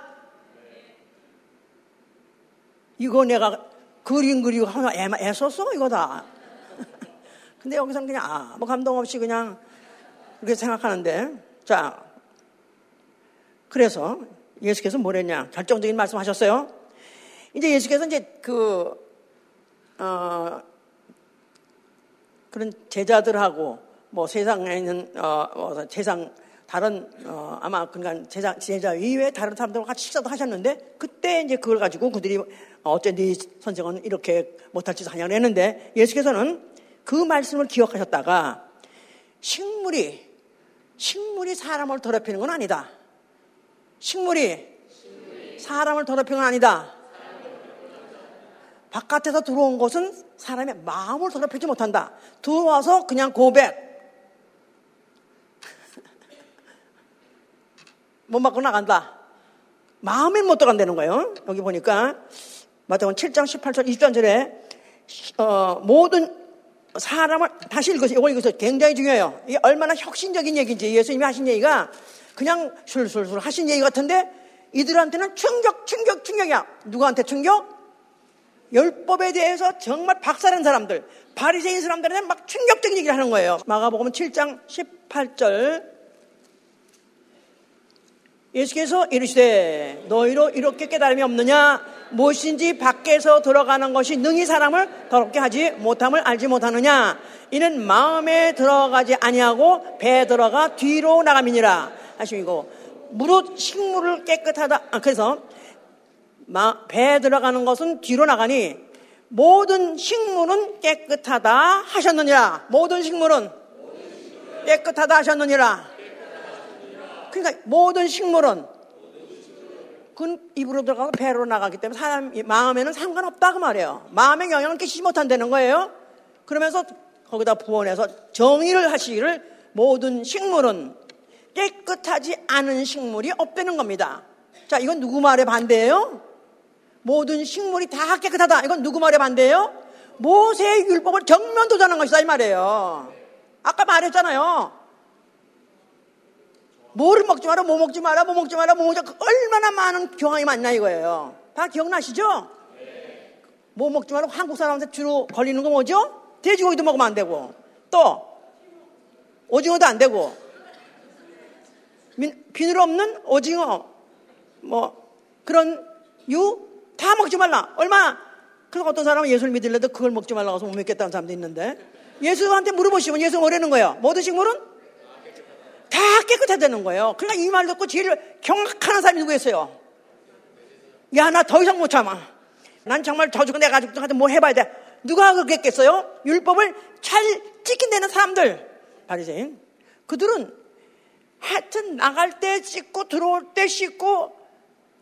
이거 내가 그림 그리고 하나 애, 애 썼어 이거다. 근데 여기서는 그냥 아무 감동 없이 그냥 그렇게 생각하는데 자 그래서 예수께서 뭐랬냐? 결정적인 말씀 하셨어요. 이제 예수께서 이제 그, 어, 그런 제자들하고 뭐 세상에 있는, 어, 뭐 세상 다른, 어, 아마 그러니까 제자, 제자 이외에 다른 사람들과 같이 식사도 하셨는데 그때 이제 그걸 가지고 그들이 어째 네 선생은 이렇게 못할 짓을 하냐고 했는데 예수께서는 그 말씀을 기억하셨다가 식물이, 식물이 사람을 더럽히는 건 아니다. 식물이 사람을 더럽히는 건 아니다. 바깥에서 들어온 것은 사람의 마음을 더럽히지 못한다. 들어와서 그냥 고백. 못 맞고 나간다. 마음에 못 들어간다는 거예요. 여기 보니까 마태복음 7장 18절 20절에 어, 모든 사람을 다시 읽으세요. 이거 읽으세요. 굉장히 중요해요. 이게 얼마나 혁신적인 얘기인지 예수님이 하신 얘기가 그냥 술술술 하신 얘기 같은데 이들한테는 충격, 충격, 충격이야. 누구한테 충격? 율법에 대해서 정말 박살낸 사람들, 바리새인 사람들한테 막 충격적인 얘기를 하는 거예요. 마가복음 7장 18절 예수께서 이르시되 너희로 이렇게 깨달음이 없느냐 무엇인지 밖에서 들어가는 것이 능히 사람을 더럽게 하지 못함을 알지 못하느냐 이는 마음에 들어가지 아니하고 배에 들어가 뒤로 나감이니라 하시고 무릇 식물을 깨끗하다. 아, 그래서 배에 들어가는 것은 뒤로 나가니 모든 식물은 깨끗하다 하셨느니라. 모든 식물은 깨끗하다 하셨느니라. 그러니까 모든 식물은 그 입으로 들어가고 배로 나가기 때문에 사람 마음에는 상관없다 그 말이에요. 마음에 영향을 끼치지 못한다는 거예요. 그러면서 거기다 부원해서 정의를 하시기를 모든 식물은 깨끗하지 않은 식물이 없다는 겁니다. 자, 이건 누구 말에 반대예요? 모든 식물이 다 깨끗하다. 이건 누구 말에 반대예요? 모세의 율법을 정면 도전한 것이다 이 말이에요. 아까 말했잖아요. 뭐를 먹지 마라, 뭐 먹지 마라, 뭐 먹지 마라, 뭐 먹지 마라. 얼마나 많은 경황이 많나 이거예요. 다 기억나시죠? 뭐 먹지 마라. 한국 사람한테 주로 걸리는 거 뭐죠? 돼지고기도 먹으면 안 되고, 또 오징어도 안 되고, 비늘 없는 오징어, 뭐, 그런 유 다 먹지 말라. 얼마? 그래서 어떤 사람은 예수를 믿으려도 그걸 먹지 말라고 해서 못 믿겠다는 사람도 있는데 예수한테 물어보시면 예수가 뭐라는 거예요? 모든 식물은 다 깨끗하다는 거예요. 그러니까 이 말 듣고 제일 경악하는 사람이 누구였어요? 야, 나 더 이상 못 참아. 난 정말 저 죽은 내 가족들한테 뭐 해봐야 돼. 누가 그랬겠어요? 율법을 잘 지킨다는 사람들. 바리새인. 그들은 하여튼 나갈 때 씻고 들어올 때 씻고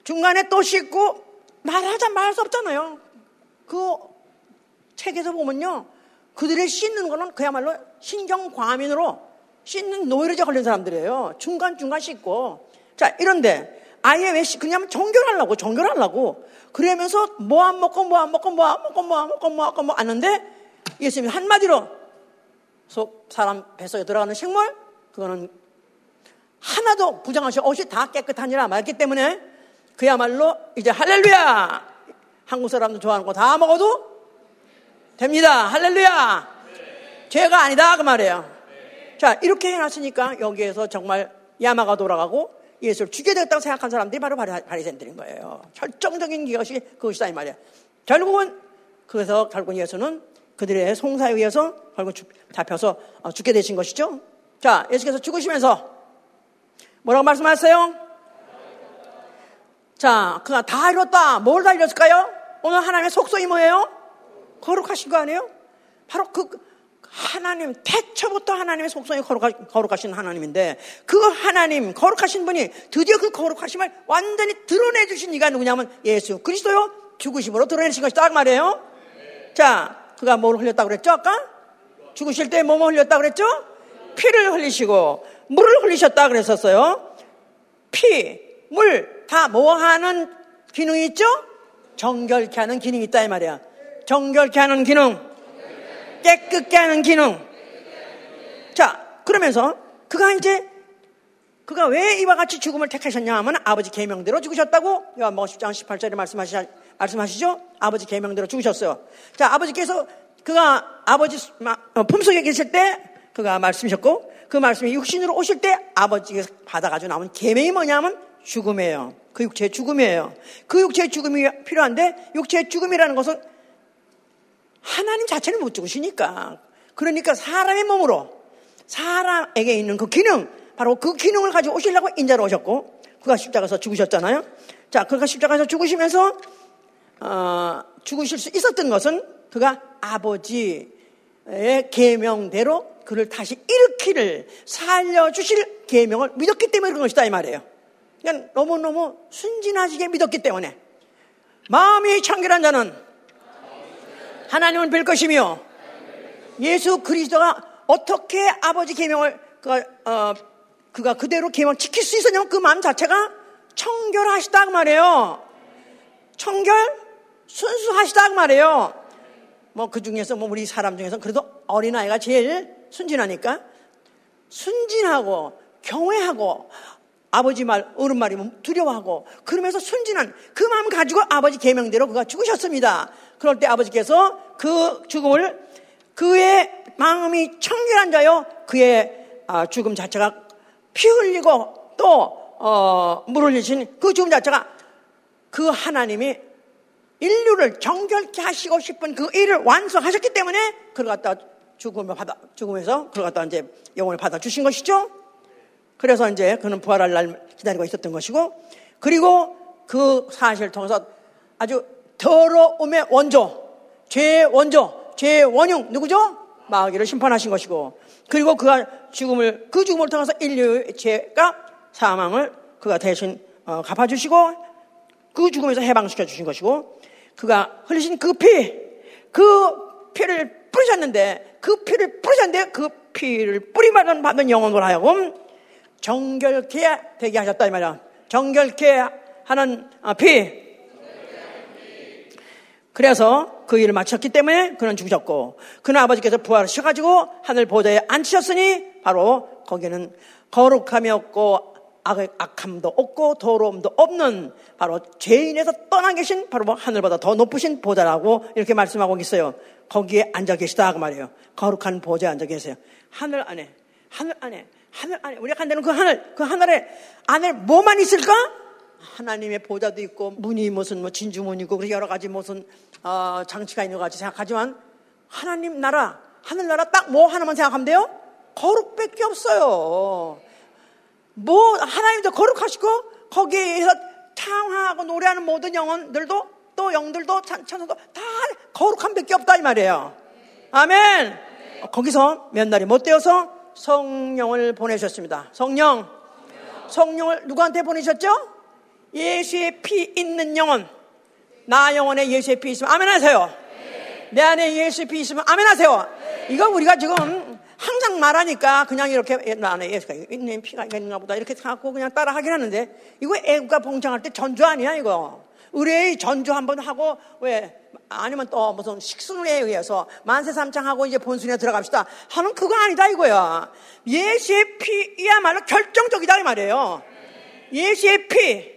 중간에 또 씻고 말하자 말수 없잖아요. 그 책에서 보면요. 그들의 씻는 거는 그야말로 신경과민으로 씻는 노이로제 걸린 사람들이에요. 중간중간 씻고. 자, 이런데 아예 왜 씻, 그냥 정결하려고, 정결하려고. 그러면서 뭐 안 먹고, 뭐 안 먹고, 뭐 안 먹고, 뭐 안 먹고, 뭐 안 먹고, 뭐 안는데 예수님이 한마디로 속 사람 뱃속에 들어가는 식물, 그거는 하나도 부정하시 옷이 다 깨끗하니라 말했기 때문에 그야말로 이제 할렐루야! 한국 사람들 좋아하는 거 다 먹어도 됩니다. 할렐루야! 죄가 아니다. 그 말이에요. 자, 이렇게 해놨으니까 여기에서 정말 야마가 돌아가고 예수를 죽게 되었다고 생각한 사람들이 바로 바리새인들인 거예요. 결정적인 것이 그것이다 이 말이야. 결국은 그래서 결국 예수는 그들의 송사에 의해서 결국 잡혀서 어, 죽게 되신 것이죠. 자, 예수께서 죽으시면서 뭐라고 말씀하셨어요? 자, 그가 다 이뤘다. 뭘 다 이뤘을까요? 오늘 하나님의 속성이 뭐예요? 거룩하신 거 아니에요? 바로 그 하나님, 태초부터 하나님의 속성이 거룩하, 거룩하 신 하나님인데, 그 하나님, 거룩하신 분이 드디어 그 거룩하심을 완전히 드러내 주신 이가 누구냐면 예수 그리스도요? 죽으심으로 드러내신 것이다. 그 말이에요. 자, 그가 뭘 흘렸다고 그랬죠? 아까? 죽으실 때 뭐뭐 흘렸다고 그랬죠? 피를 흘리시고, 물을 흘리셨다 그랬었어요. 피, 물, 다 뭐 하는 기능이 있죠? 정결케 하는 기능이 있다, 이 말이야. 정결케 하는 기능. 깨끗게 하는 기능. 자, 그러면서 그가 이제 그가 왜 이와 같이 죽음을 택하셨냐 하면 아버지 계명대로 죽으셨다고 요한복음 10장 18절에 말씀하시, 말씀하시죠? 아버지 계명대로 죽으셨어요. 자, 아버지께서 그가 아버지 어, 품속에 계실 때 그가 말씀하셨고 그 말씀이 육신으로 오실 때 아버지께서 받아가지고 나온 계명이 뭐냐면 죽음이에요. 그 육체의 죽음이에요. 그 육체의 죽음이 필요한데 육체의 죽음이라는 것은 하나님 자체는 못 죽으시니까. 그러니까 사람의 몸으로 사람에게 있는 그 기능, 바로 그 기능을 가지고 오시려고 인자로 오셨고, 그가 십자가에서 죽으셨잖아요. 자, 그가 십자가에서 죽으시면서, 어, 죽으실 수 있었던 것은 그가 아버지의 계명대로 그를 다시 일으키를 살려주실 계명을 믿었기 때문에 그런 것이다 이 말이에요. 그러니까 너무너무 순진하시게 믿었기 때문에 마음이 청결한 자는 하나님을 뵐 것이며 예수 그리스도가 어떻게 아버지 계명을 그가, 어, 그가 그대로 계명 지킬 수 있었냐면 그 마음 자체가 청결하시다 그 말이에요. 청결 순수하시다 그 말이에요. 뭐 그 중에서 뭐 우리 사람 중에서 그래도 어린아이가 제일 순진하니까 순진하고 경외하고 아버지 말, 어른 말이면 두려워하고 그러면서 순진한 그 마음 가지고 아버지 계명대로 그가 죽으셨습니다. 그럴 때 아버지께서 그 죽음을 그의 마음이 청결한 자요 그의 아, 죽음 자체가 피 흘리고 또 어, 물 흘리신 그 죽음 자체가 그 하나님이 인류를 정결케 하시고 싶은 그 일을 완성하셨기 때문에 그걸 갖다 죽음을 받아 죽음에서 그걸 갖다 이제 영혼을 받아 주신 것이죠. 그래서 이제 그는 부활할 날 기다리고 있었던 것이고 그리고 그 사실을 통해서 아주 더러움의 원조, 죄의 원조, 죄의 원흉 누구죠? 마귀를 심판하신 것이고 그리고 그가 죽음을 그 죽음을 통해서 인류의 죄가 사망을 그가 대신 어, 갚아주시고 그 죽음에서 해방시켜 주신 것이고 그가 흘리신 그 피, 그 피를 뿌리셨는데 그 피를 뿌리셨는데 그 피를 뿌리만 받는 영혼으로 하여금 정결케 되게 하셨다 이 말이야. 정결케 하는 어, 피. 그래서 그 일을 마쳤기 때문에 그는 죽으셨고 그는 아버지께서 부활하셔가지고 하늘 보좌에 앉히셨으니 바로 거기는 거룩함이 없고 악, 함도 없고 더러움도 없는 바로 죄인에서 떠나 계신 바로 뭐 하늘보다 더 높으신 보좌라고 이렇게 말씀하고 있어요. 거기에 앉아 계시다 그 말이에요. 거룩한 보좌에 앉아 계세요. 하늘 안에 하늘 안에 하늘 안에 우리가 간다는 그 하늘 그 하늘에 안에 뭐만 있을까? 하나님의 보좌도 있고 문이 무슨 뭐 진주 문이고 그리고 여러 가지 무슨 어, 장치가 있는 것 같이 생각하지만 하나님 나라 하늘 나라 딱 뭐 하나만 생각하면 돼요? 거룩밖에 없어요. 뭐 하나님도 거룩하시고 거기에서 창하고 노래하는 모든 영혼들도 또 영들도 천사도 다 거룩한 밖에 없다 이 말이에요. 아멘. 거기서 몇 날이 못 되어서 성령을 보내셨습니다. 성령. 성령을 누구한테 보내셨죠? 예수의 피 있는 영혼. 나 영혼에 예수의 피 있으면 아멘 하세요. 내 안에 예수의 피 있으면 아멘 하세요. 이거 우리가 지금 항상 말하니까 그냥 이렇게 나는 예수가 있는 피가 있는가 보다 이렇게 생각하고 그냥 따라 하긴 하는데 이거 애국가 봉창할 때 전주 아니야 이거? 의뢰의 전주 한번 하고 왜 아니면 또 무슨 식순에 의해서 만세 삼창하고 이제 본순에 들어갑시다. 하는 그거 아니다 이거야. 예수의 피야말로 결정적이다 이 말이에요. 예수의 피.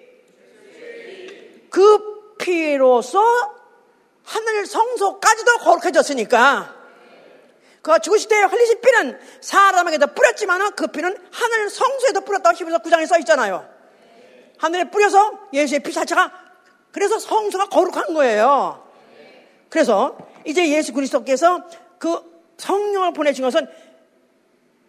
그 피로서 하늘 성소까지도 거룩해졌으니까 그 죽으실 때 흘리신 피는 사람에게도 뿌렸지만 그 피는 하늘 성소에도 뿌렸다고 히브리서 9장에 써 있잖아요. 하늘에 뿌려서 예수의 피 자체가 그래서 성소가 거룩한 거예요. 그래서 이제 예수 그리스도께서 그 성령을 보내신 것은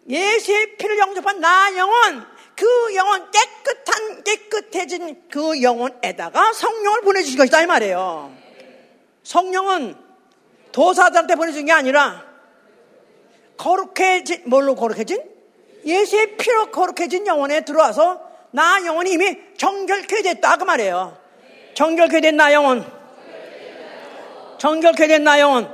예수의 피를 영접한 나 영혼 그 영혼 깨끗한 깨끗해진 그 영혼에다가 성령을 보내주신 것이다 이 말이에요. 성령은 도사들한테 보내준 게 아니라 거룩해진, 뭘로 거룩해진? 예수의 피로 거룩해진 영혼에 들어와서 나 영혼이 이미 정결케 됐다. 그 말이에요. 정결케 된 나 영혼. 정결케 된 나 영혼.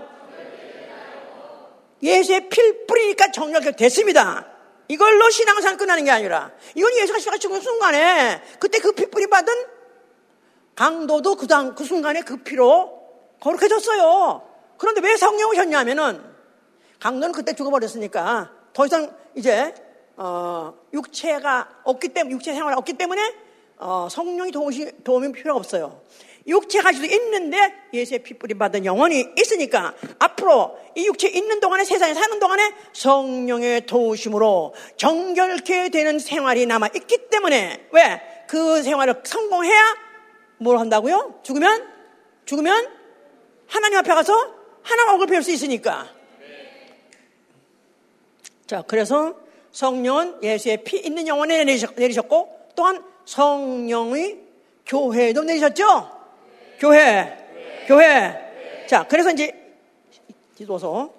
예수의 피를 뿌리니까 정결케 됐습니다. 이걸로 신앙생활 끝나는 게 아니라 이건 예수가 죽은 순간에 그때 그 피 뿌리 받은 강도도 그, 당, 그 순간에 그 피로 거룩해졌어요. 그런데 왜 성령 오셨냐면은 강도는 그때 죽어버렸으니까 더 이상 이제 어, 육체가 없기 때문에 육체 생활이 없기 때문에 어, 성령이 도움이, 도움이 필요가 없어요. 육체 가지고 있는데 예수의 피뿌리 받은 영혼이 있으니까 앞으로 이 육체 있는 동안에 세상에 사는 동안에 성령의 도우심으로 정결케 되는 생활이 남아 있기 때문에 왜 그 생활을 성공해야 뭘 한다고요? 죽으면 죽으면 하나님 앞에 가서 하나님 얼굴 배울 수 있으니까 자, 그래서 성령은 예수의 피 있는 영혼에 내리셨고 또한 성령의 교회도 내리셨죠? 교회. 교회. 자, 그래서 이제 디도서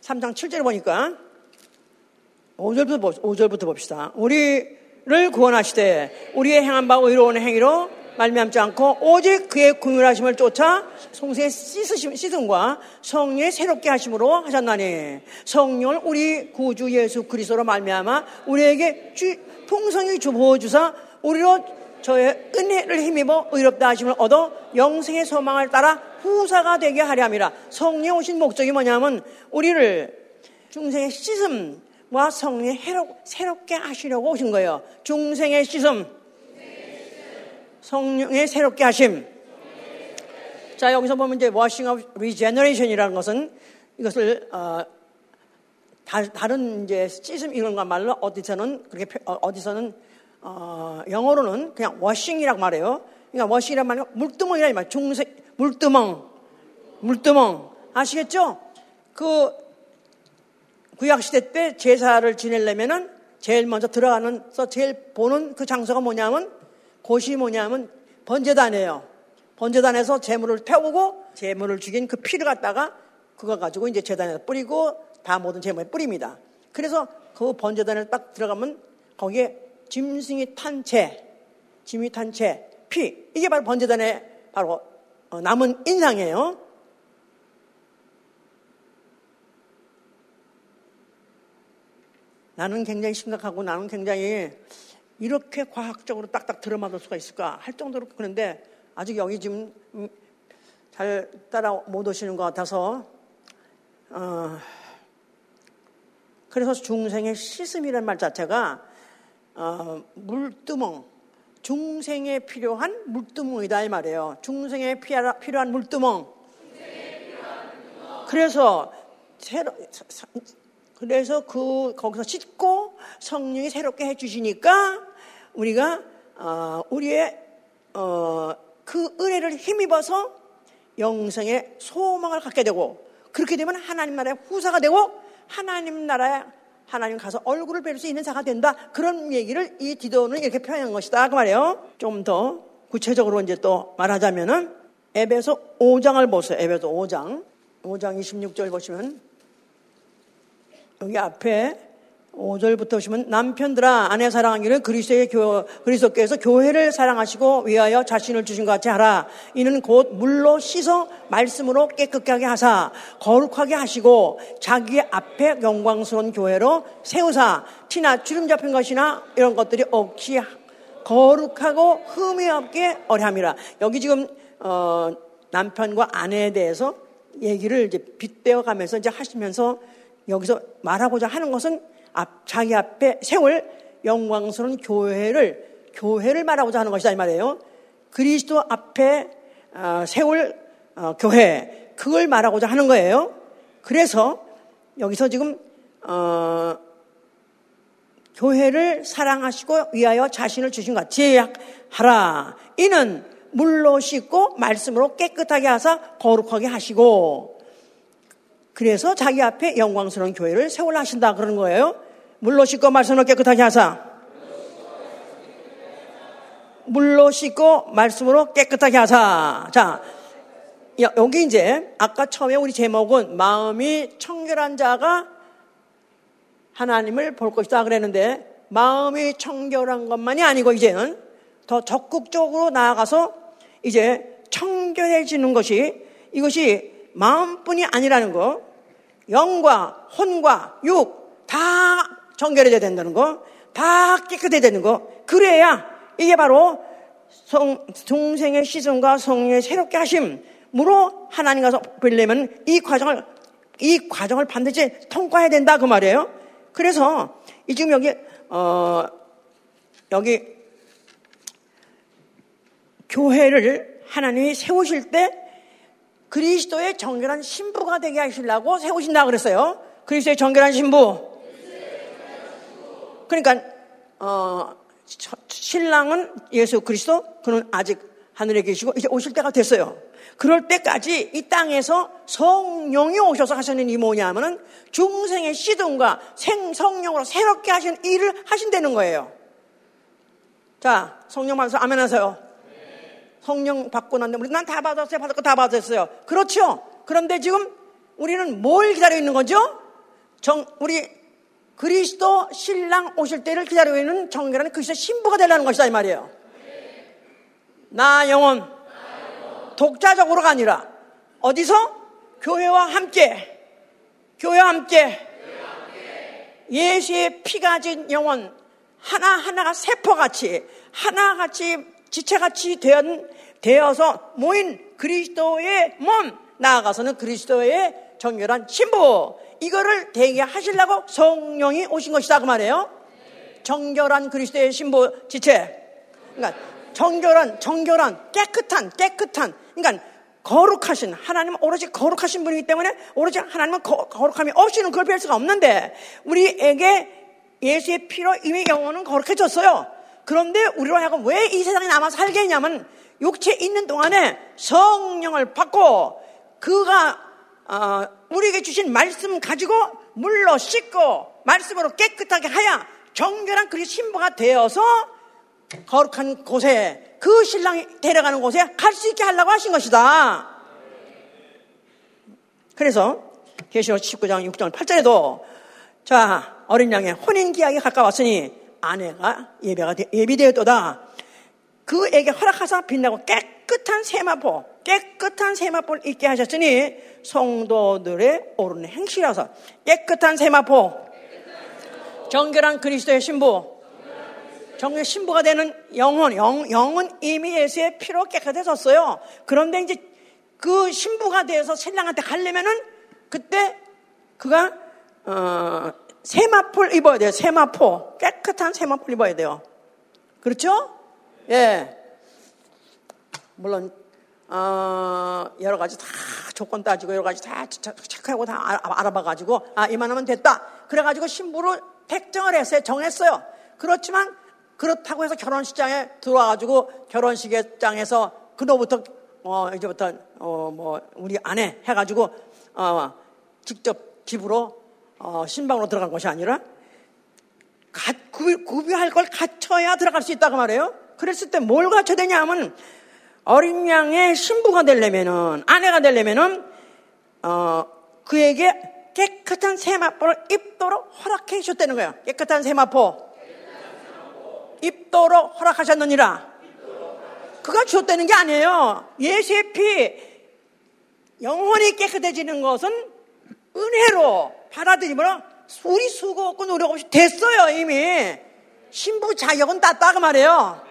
3장 7절을 보니까 5절부터, 5절부터 봅시다. 우리를 구원하시되 우리의 행한 바 의로운 행위로 말미암지 않고 오직 그의 궁율하심을 쫓아 성세의 씻으심, 씻음과 성령의 새롭게 하심으로 하셨나니 성령을 우리 구주 예수 그리스도로 말미암아 우리에게 주, 풍성히 주부어 주사 우리로 저의 은혜를 힘입어 의롭다 하심을 얻어 영생의 소망을 따라 후사가 되게 하려 함이라. 성령 오신 목적이 뭐냐면 우리를 중생의 씻음과 성령의 새롭게 하시려고 오신 거예요. 중생의 씻음 성령의 새롭게 하심. 자, 여기서 보면 이제 washing of regeneration이라는 것은 이것을, 어, 다, 른 이제 씻음 이런 거 말로 어디서는 그렇게, 어, 디서는 어, 영어로는 그냥 washing이라고 말해요. 그러니까 washing이란 말이 물두멍이라 말 중색, 물두멍. 물두멍. 아시겠죠? 그, 구약 시대 때 제사를 지내려면은 제일 먼저 들어가는, 제일 보는 그 장소가 뭐냐면 곳이 뭐냐면 번제단이에요. 번제단에서 재물을 태우고 재물을 죽인 그 피를 갖다가 그거 가지고 이제 재단에 뿌리고 다 모든 재물에 뿌립니다. 그래서 그 번제단에 딱 들어가면 거기에 짐승이 탄 채, 짐이 탄 채, 피 이게 바로 번제단에 바로 어, 남은 인상이에요. 나는 굉장히 심각하고 나는 굉장히 이렇게 과학적으로 딱딱 들어맞을 수가 있을까 할 정도로 그런데 아직 여기 지금 잘 따라 못 오시는 것 같아서 어, 그래서 중생의 시슴이라는 말 자체가 어, 물두멍 중생에 필요한 물두멍이다 이 말이에요. 중생에 필요한 물두멍. 그래서 새로 그래서 그 거기서 씻고 성령이 새롭게 해주시니까 우리가 어, 우리의 어, 그 은혜를 힘입어서 영생의 소망을 갖게 되고 그렇게 되면 하나님 나라의 후사가 되고 하나님 나라에 하나님 가서 얼굴을 뵐 수 있는 자가 된다. 그런 얘기를 이 디도는 이렇게 표현한 것이다. 그 말이에요. 좀 더 구체적으로 이제 또 말하자면은 에베소 5장을 보세요. 에베소 5장. 5장 26절 보시면 여기 앞에 5절부터 보시면 남편들아 아내 사랑하기를 그리스도의 교, 그리스도께서 교회를 사랑하시고 위하여 자신을 주신 것 같이 하라. 이는 곧 물로 씻어 말씀으로 깨끗하게 하사 거룩하게 하시고 자기 앞에 영광스러운 교회로 세우사 티나 주름 잡힌 것이나 이런 것들이 없이 거룩하고 흠이 없게 어려함이라. 여기 지금 어, 남편과 아내에 대해서 얘기를 이제 빗대어 가면서 이제 하시면서 여기서 말하고자 하는 것은 앞, 자기 앞에 세울 영광스러운 교회를 교회를 말하고자 하는 것이다 이 말이에요. 그리스도 앞에 어, 세울 어, 교회 그걸 말하고자 하는 거예요. 그래서 여기서 지금 어, 교회를 사랑하시고 위하여 자신을 주신 것 같이 하라. 이는 물로 씻고 말씀으로 깨끗하게 하사 거룩하게 하시고 그래서 자기 앞에 영광스러운 교회를 세우려 하신다 그러는 거예요. 물로 씻고 말씀으로 깨끗하게 하사 물로 씻고 말씀으로 깨끗하게 하사. 자, 여기 이제 아까 처음에 우리 제목은 마음이 청결한 자가 하나님을 볼 것이다 그랬는데 마음이 청결한 것만이 아니고 이제는 더 적극적으로 나아가서 이제 청결해지는 것이 이것이 마음뿐이 아니라는 거 영과 혼과 육다 청결해져야 된다는 거, 다 깨끗해야 되는 거. 그래야 이게 바로 성, 동생의 시선과 성령의 새롭게 하심으로 하나님 가서 빌려면 이 과정을 이 과정을 반드시 통과해야 된다 그 말이에요. 그래서 이 지금 여기 어 여기 교회를 하나님이 세우실 때 그리스도의 정결한 신부가 되게 하시려고 세우신다 그랬어요. 그리스도의 정결한 신부. 그러니까 어 신랑은 예수 그리스도 그는 아직 하늘에 계시고 이제 오실 때가 됐어요. 그럴 때까지 이 땅에서 성령이 오셔서 하시는 이 뭐냐면은 중생의 시든과 생 성령으로 새롭게 하신 일을 하신다는 거예요. 자, 성령 받아서 아멘 하세요. 성령 받고 난데 우리 난다 받았어요. 받았고 다 받았어요. 그렇죠? 그런데 지금 우리는 뭘 기다리고 있는 거죠? 정, 우리 그리스도 신랑 오실 때를 기다리고 있는 정결한 그리스도 신부가 되라는 것이다 이 말이에요. 나 영혼 독자적으로가 아니라 어디서 교회와 함께 교회와 함께 예수의 피가 진 영혼 하나하나가 세포같이 하나같이 지체같이 되어서 모인 그리스도의 몸 나아가서는 그리스도의 정결한 신부 이거를 되게 하시려고 성령이 오신 것이다 그 말이에요. 정결한 그리스도의 신부 지체. 그러니까 정결한 정결한 깨끗한 깨끗한 그러니까 거룩하신 하나님은 오로지 거룩하신 분이기 때문에 오로지 하나님은 거, 룩함이 없이는 그걸 뵐 수가 없는데 우리에게 예수의 피로 이미 영혼은 거룩해졌어요. 그런데 우리로 하여금 왜 이 세상에 남아 살게 했냐면 육체 있는 동안에 성령을 받고 그가 어, 우리에게 주신 말씀 가지고 물로 씻고 말씀으로 깨끗하게 하야 정결한 그리 신부가 되어서 거룩한 곳에 그 신랑이 데려가는 곳에 갈 수 있게 하려고 하신 것이다. 그래서 계시록 19장 6장 8절에도 자 어린 양의 혼인 기약이 가까웠으니 아내가 예배가 예비되었도다. 그에게 허락하사 빛나고 깨끗한 세마포, 깨끗한 세마포를 있게 하셨으니 성도들의 옳은 행실이라서 깨끗한 세마포, 정결한 그리스도의 신부, 정의 신부가 되는 영혼, 영, 영은 이미 예수의 피로 깨끗해졌어요. 그런데 이제 그 신부가 되어서 신랑한테 가려면은 그때 그가 어, 세마포를 입어야 돼요. 세마포. 깨끗한 세마포를 입어야 돼요. 그렇죠? 예. 물론, 어, 여러 가지 다 조건 따지고 여러 가지 다 체크하고 다 알아봐가지고, 아, 이만하면 됐다. 그래가지고 신부를 택정을 했어요. 정했어요. 그렇지만, 그렇다고 해서 결혼식장에 들어와가지고 결혼식장에서 그로부터, 어, 이제부터, 어, 뭐, 우리 아내 해가지고, 어, 직접 집으로 어, 신방으로 들어간 것이 아니라 가, 구비, 할 걸 갖춰야 들어갈 수 있다고 말해요. 그랬을 때 뭘 갖춰야 되냐 하면 어린 양의 신부가 되려면은 아내가 되려면은 어, 그에게 깨끗한 세마포를 입도록 허락해 주셨다는 거예요. 깨끗한 세마포. 입도록 허락하셨느니라. 그가 주었다는 게 아니에요. 예수의 피, 영혼이 깨끗해지는 것은 은혜로 받아들임으로 우리 수고 없고 노력 없이 됐어요, 이미. 신부 자격은 땄다, 그 말이에요.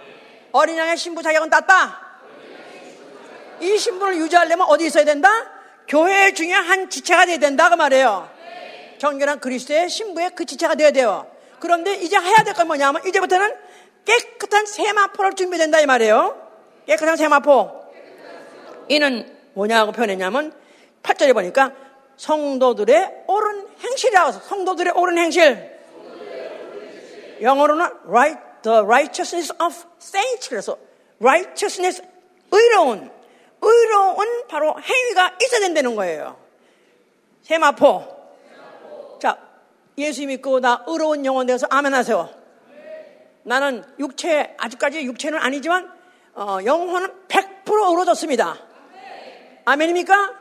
어린 양의 신부 자격은 땄다. 이 신분을 유지하려면 어디 있어야 된다? 교회 중에 한 지체가 돼야 된다, 그 말이에요. 정결한 그리스도의 신부의 그 지체가 돼야 돼요. 그런데 이제 해야 될 건 뭐냐면, 이제부터는 깨끗한 세마포를 준비된다, 이 말이에요. 깨끗한 세마포. 이는 뭐냐고 표현했냐면 8절에 보니까 성도들의 옳은 행실이라고 성도들의 옳은 행실. 영어로는 right, the righteousness of saints. 그래서 righteousness, 의로운, 의로운 바로 행위가 있어야 된다는 거예요. 세마포. 자, 예수 믿고 나 의로운 영혼 되어서 아멘 하세요. 나는 육체, 아직까지 육체는 아니지만 어, 영혼은 100% 어우러졌습니다. 아멘입니까?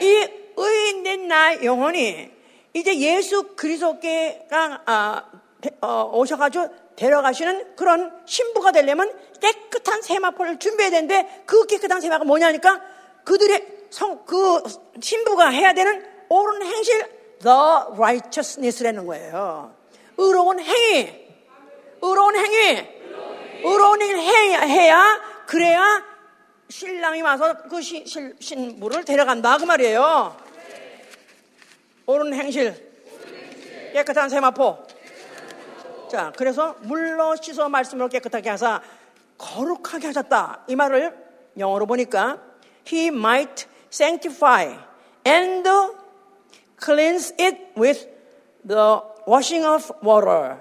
이 의인된 나의 영혼이 이제 예수 그리스도께가 아, 어, 오셔가지고 데려가시는 그런 신부가 되려면 깨끗한 세마포를 준비해야 되는데 그 깨끗한 세마가 뭐냐니까 그들의 성, 그 신부가 해야 되는 옳은 행실, the righteousness라는 거예요. 의로운 행위, 의로운 행위, 의로운 행위 해야 그래야 신랑이 와서 그 시, 신, 신부를 데려간다 그 말이에요. 옳은 행실, 깨끗한 세마포. 자, 그래서 물로 씻어 말씀으로 깨끗하게 하사 거룩하게 하셨다. 이 말을 영어로 보니까 He might sanctify and cleanse it with the washing of water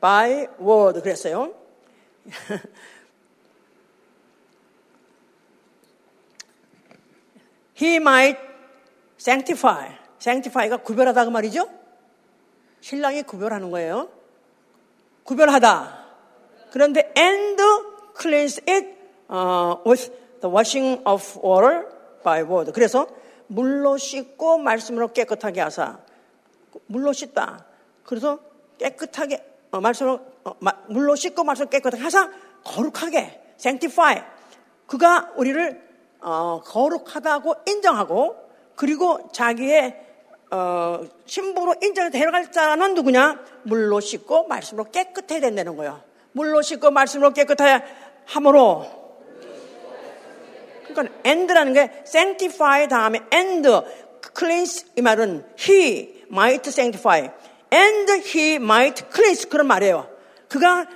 by word 그랬어요. He might sanctify. Sanctify가 구별하다 그 말이죠? 신랑이 구별하는 거예요. 구별하다. 그런데 and cleanse it uh, with the washing of water by word. 그래서 물로 씻고 말씀으로 깨끗하게 하사. 물로 씻다. 그래서 깨끗하게 어, 말씀으로 어, 마, 물로 씻고 말씀으로 깨끗하게 하사 거룩하게 sanctify. 그가 우리를 어, 거룩하다고 인정하고 그리고 자기의 어, 신부로 인정해 데려갈 자는 누구냐? 물로 씻고 말씀으로 깨끗해야 된다는 거예요. 물로 씻고 말씀으로 깨끗해야 함으로. 그러니까 end라는 게 sanctify 다음에 end, cleanse 이 말은 he might sanctify and he might cleanse 그런 말이에요. 그가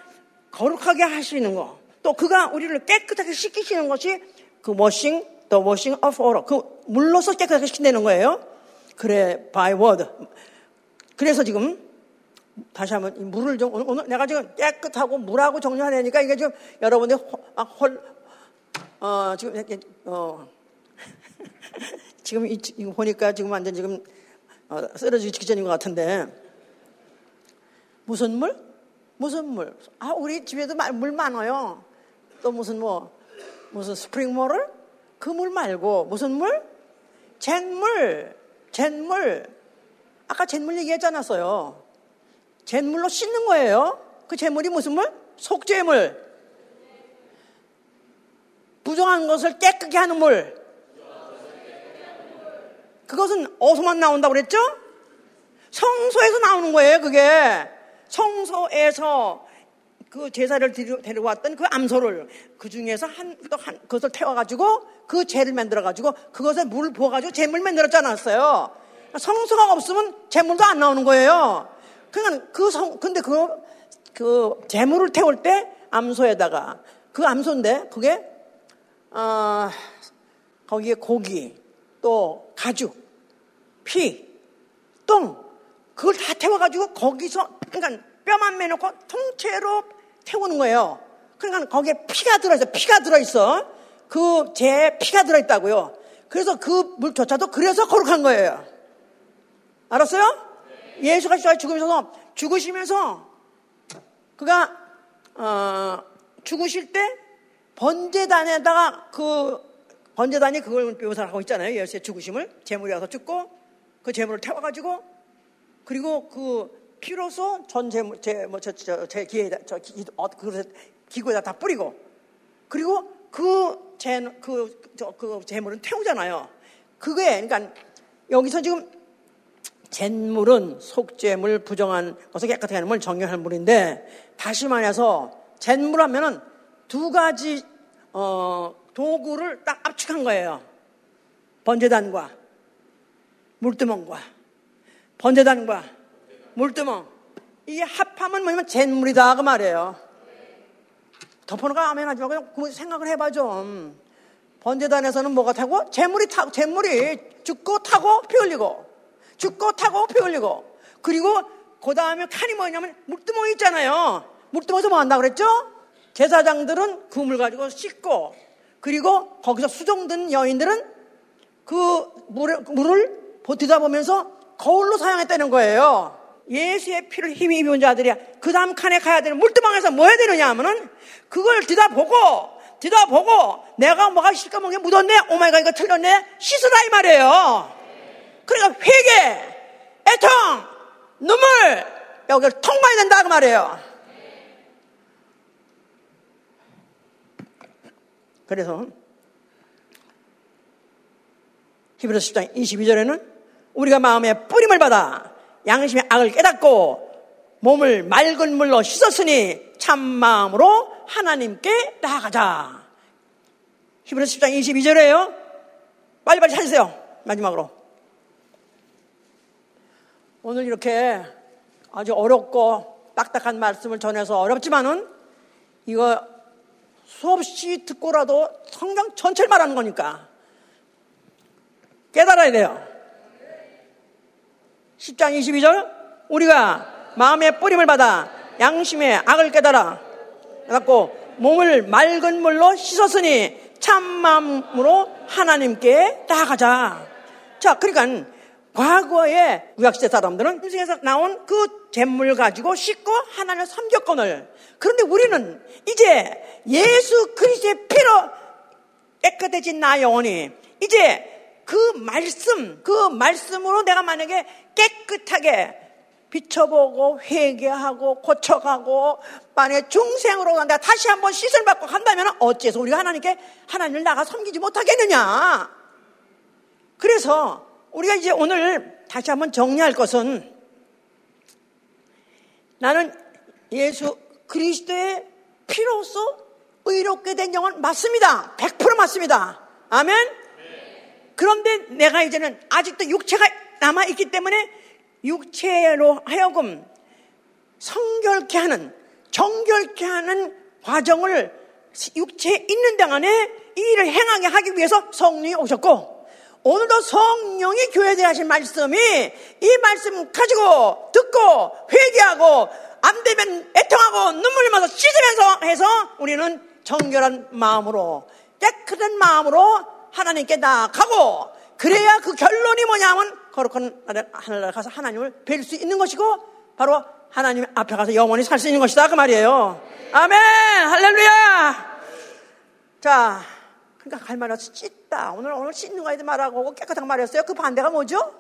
거룩하게 하시는 거. 또 그가 우리를 깨끗하게 씻기시는 것이 그 washing, the washing of water. 그 물로서 깨끗하게 시킨다는 거예요. 그래, by word. 그래서 지금 다시 한번 물을 좀 오늘, 오늘 내가 지금 깨끗하고 물하고 정리하려니까 이게 지금 여러분들 아, 헐, 어, 지금 이렇게, 어, 지금 이, 이거 보니까 지금 완전 지금 어, 쓰러지기 직전인 것 같은데 무슨 물? 무슨 물? 아, 우리 집에도 물 많아요. 또 무슨 뭐 무슨 스프링모를? 그물 말고 무슨 물? 잿물, 잿물. 아까 잿물 얘기하지 않았어요. 잿물로 씻는 거예요. 그 잿물이 무슨 물? 속죄물. 부정한 것을 깨끗게 하는 물. 그것은 어디서만 나온다고 그랬죠? 성소에서 나오는 거예요, 그게. 성소에서 그 제사를 데려왔던 그 암소를 그 중에서 한, 또 한, 그것을 태워가지고 그 재를 만들어가지고 그것에 물을 부어가지고 재물 만들었지 않았어요. 성소가 없으면 재물도 안 나오는 거예요. 그러니까 그 성, 근데 그, 그 재물을 태울 때 암소에다가 그 암소인데 그게, 어, 거기에 고기, 또 가죽, 피, 똥, 그걸 다 태워가지고 거기서, 그러니까 뼈만 매놓고 통째로 태우는 거예요. 그러니까 거기에 피가 들어있어. 피가 들어있어. 그 제 피가 들어있다고요. 그래서 그 물조차도 그래서 거룩한 거예요. 알았어요? 예수가 죽으면서 죽으시면서 그가 어, 죽으실 때 번제단에다가 그 번제단이 그걸 묘사를 하고 있잖아요. 예수의 죽으심을 제물이 와서 죽고 그 재물을 태워가지고 그리고 그 피로서 전 재물 제뭐저제 기에다 저 기, 어, 그 기구에다 다 뿌리고 그리고 그재그 그 재물은 태우잖아요. 그게 그러니까 여기서 지금 잿물은 속재물 부정한 것을 깨끗하게 하는 물 정결할 물인데 다시 말해서 잿물 하면은 두 가지 어, 도구를 딱 압축한 거예요. 번제단과 물두멍과 번제단과 물두멍 이게 합하면 뭐냐면 잿물이다 그 말이에요. 덮어놓가 아멘 하지 말고 그냥 생각을 해봐 좀. 번제단에서는 뭐가 타고? 재물이 타고, 재물이 죽고 타고 피 흘리고, 죽고 타고 피 흘리고, 그리고 그 다음에 칸이 뭐냐면 물두멍이 있잖아요. 물두멍에서 뭐 한다 그랬죠? 제사장들은 그 물 가지고 씻고, 그리고 거기서 수종든 여인들은 그 물을, 물을 들여다보면서 거울로 사용했다는 거예요. 예수의 피를 힘입은 자들이야. 그 다음 칸에 가야 되는 물두멍에서 뭐 해야 되느냐 하면은 그걸 들여다보고 들여다보고 내가 뭐가 시꺼멓게 묻었네. Oh my God 이거 틀렸네. 씻으라 이 말이에요. 그러니까 회개 애통 눈물 여기를 통과해야 된다 그 말이에요. 그래서 히브리서 10장 22절에는 우리가 마음에 뿌림을 받아 양심의 악을 깨닫고 몸을 맑은 물로 씻었으니 참 마음으로 하나님께 나아가자. 히브리서 10장 22절에요. 빨리빨리 찾으세요. 마지막으로. 오늘 이렇게 아주 어렵고 딱딱한 말씀을 전해서 어렵지만은 이거 수없이 듣고라도 성경 전체를 말하는 거니까 깨달아야 돼요. 10장 22절 우리가 마음의 뿌림을 받아 양심의 악을 깨달아 갖고 몸을 맑은 물로 씻었으니 참마음으로 하나님께 나아가자. 자, 그러니까 과거에 구약시대 사람들은 인생에서 나온 그 잿물 가지고 씻고 하나님을 섬겼거늘. 그런데 우리는 이제 예수 그리스도의 피로 깨끗해진 나 영혼이 이제 그 말씀, 그 말씀으로 내가 만약에 깨끗하게 비춰보고 회개하고 고쳐가고 만약에 중생으로 간다 다시 한번 씻을 받고 한다면 어째서 우리가 하나님께 하나님을 나가 섬기지 못하겠느냐? 그래서 우리가 이제 오늘 다시 한번 정리할 것은 나는 예수 그리스도의 피로서 의롭게 된 영혼 맞습니다. 100% 맞습니다. 아멘? 그런데 내가 이제는 아직도 육체가 남아있기 때문에 육체로 하여금 성결케 하는, 정결케 하는 과정을 육체에 있는 동안에 이 일을 행하게 하기 위해서 성령이 오셨고, 오늘도 성령이 교회에 하신 말씀이 이 말씀 가지고 듣고 회개하고 안 되면 애통하고 눈물 흘리면서 씻으면서 해서 우리는 정결한 마음으로 깨끗한 마음으로 하나님께 나가고 그래야 그 결론이 뭐냐면 거룩한 하늘나라 가서 하나님을 뵐 수 있는 것이고 바로 하나님 앞에 가서 영원히 살 수 있는 것이다 그 말이에요. 아멘 할렐루야. 자, 그러니까 할 말은 씻다. 오늘 오늘 씻는 거에 말하고 깨끗하게 말했어요. 그 반대가 뭐죠?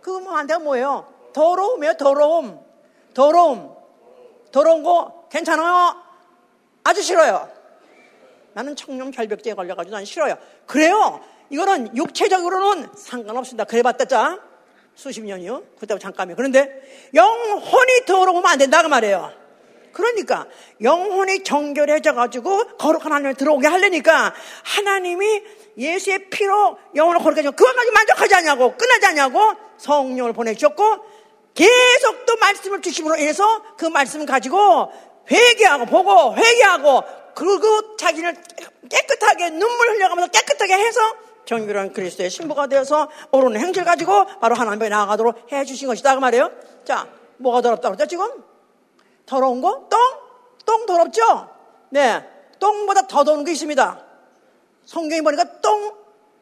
그 반대가 뭐예요? 더러움이에요. 더러움. 더러움. 더러운 거 괜찮아요? 아주 싫어요. 나는 청룡 결벽증에 걸려가지고 난 싫어요. 그래요. 이거는 육체적으로는 상관없습니다. 그래봤자 수십 년이요. 그때 잠깐이요. 그런데 영혼이 더러우면 안 된다 그 말이에요. 그러니까 영혼이 정결해져 가지고 거룩한 하나님을 들어오게 하려니까 하나님이 예수의 피로 영혼을 하고 그것 가지고 만족하지 않냐고 끝나지 않냐고 성령을 보내주셨고 계속 또 말씀을 주심으로 인해서 그 말씀을 가지고 회개하고 보고 회개하고 그리고 자기를 깨끗하게 눈물 흘려가면서 깨끗하게 해서 정결한 그리스도의 신부가 되어서 옳은 행실 가지고 바로 하나님께 나아가도록 해주신 것이다 그 말이에요. 자, 뭐가 더럽다고 그랬죠 지금? 더러운 거? 똥? 똥 더럽죠? 네, 똥보다 더 더러운 게 있습니다. 성경에 보니까 똥,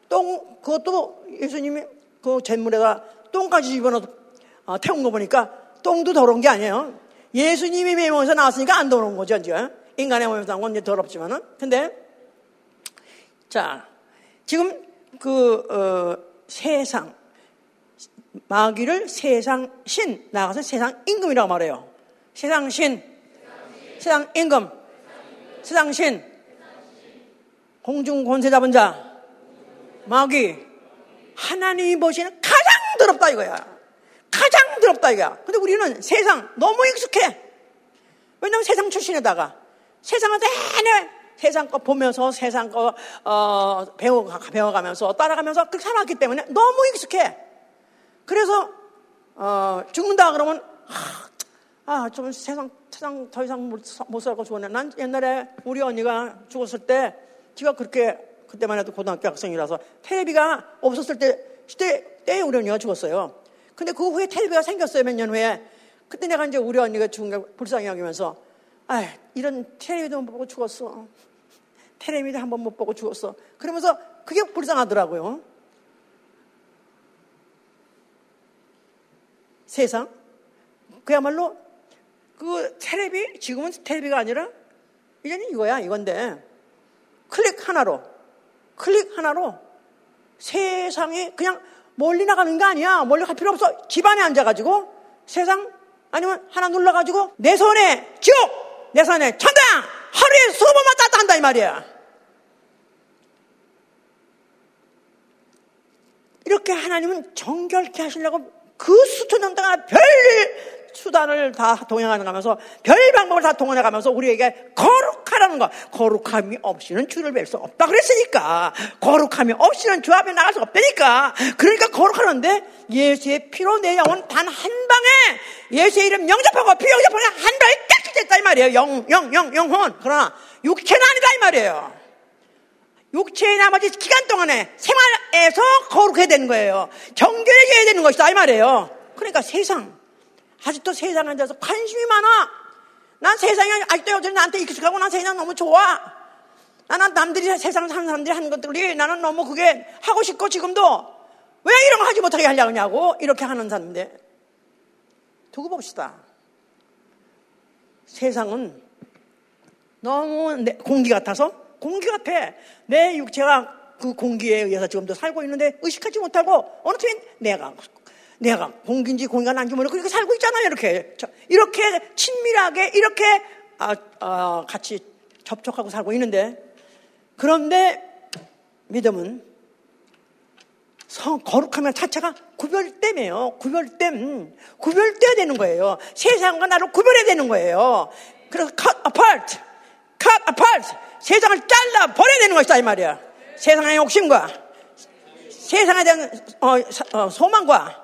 똥 그것도 예수님이 그 잿물에다 똥까지 집어넣어 어, 태운 거 보니까 똥도 더러운 게 아니에요. 예수님이 매명에서 나왔으니까 안 더러운 거죠, 이제. 인간의 몸에서 나온 건 이제 더럽지만은. 근데, 자, 지금 그, 어, 세상, 마귀를 세상 신 나가서 세상 임금이라고 말해요. 세상 신, 세상 임금, 세상 신, 공중 권세 잡은 자, 마귀, 하나님이 보시는 가장 더럽다 이거야. 가장 더럽다 이거야. 근데 우리는 세상 너무 익숙해. 왜냐면 세상 출신에다가 세상을 내내 세상 거 보면서 세상 거 어, 배워 배워가면서 따라가면서 그렇게 살았기 때문에 너무 익숙해. 그래서 어, 죽는다 그러면 아, 좀 세상 세상 더 이상 못, 못 살고 죽었네. 난 옛날에 우리 언니가 죽었을 때 지가 그렇게 그때만 해도 고등학교 학생이라서 텔레비가 없었을 때 그때 때 우리 언니가 죽었어요. 근데 그 후에 텔레비가 생겼어요 몇 년 후에. 그때 내가 이제 우리 언니가 죽은 걸 불쌍히 여기면서 아 이런 텔레비도 못 보고 죽었어. 텔레비도 한 번 못 보고 죽었어. 그러면서 그게 불쌍하더라고요. 세상? 그야말로 그 텔레비 지금은 텔레비가 아니라 이제는 이거야 이건데. 클릭 하나로. 클릭 하나로 세상에 그냥 멀리 나가는 게 아니야. 멀리 갈 필요 없어. 집안에 앉아가지고 세상 아니면 하나 눌러가지고 내 손에 지옥 내 손에 천당 하루에 수업 번만 땄다 한다 이 말이야 이렇게 하나님은 정결케 하시려고 그 수천년동안 별 수단을 다 동행하는 가면서 별 방법을 다 동원해 가면서 우리에게 거룩하라는 거. 거룩함이 없이는 주를 뵐 수 없다 그랬으니까. 거룩함이 없이는 주 앞에 나갈 수 없다니까. 그러니까 거룩하는데 예수의 피로 내 영혼 단 한 방에 예수의 이름 영접하고 피 영접하고 한 방에 깨끗했다 이 말이에요. 영, 영, 영, 영혼. 그러나 육체는 아니다 이 말이에요 육체의 나머지 기간 동안에 생활에서 거룩해야 되는 거예요. 정결해져야 되는 것이다 이 말이에요. 그러니까 세상 아직도 세상에 앉아서 관심이 많아. 난 세상에 아직도 여전히 나한테 익숙하고 난 세상 너무 좋아. 나는 남들이 세상 사는 사람들이 하는 것들이 나는 너무 그게 하고 싶고 지금도 왜 이런 거 하지 못하게 하려고 이렇게 하는 사람인데 두고 봅시다. 세상은 너무 공기 같아서 공기 같아. 내 육체가 그 공기에 의해서 지금도 살고 있는데 의식하지 못하고 어느 틈에 내가 내가 공기인지 공기가 난지 모르고 그렇게 살고 있잖아요. 이렇게 이렇게 친밀하게 이렇게 아, 아, 같이 접촉하고 살고 있는데 그런데 믿음은 성 거룩하면 자체가 구별됨이에요. 구별됨, 구별돼야 되는 거예요. 세상과 나를 구별해야 되는 거예요. 그래서 cut apart, cut apart. 세상을 잘라 버려야 되는 것이다 이 말이야. 세상의 욕심과 세상에 대한 어, 어, 소망과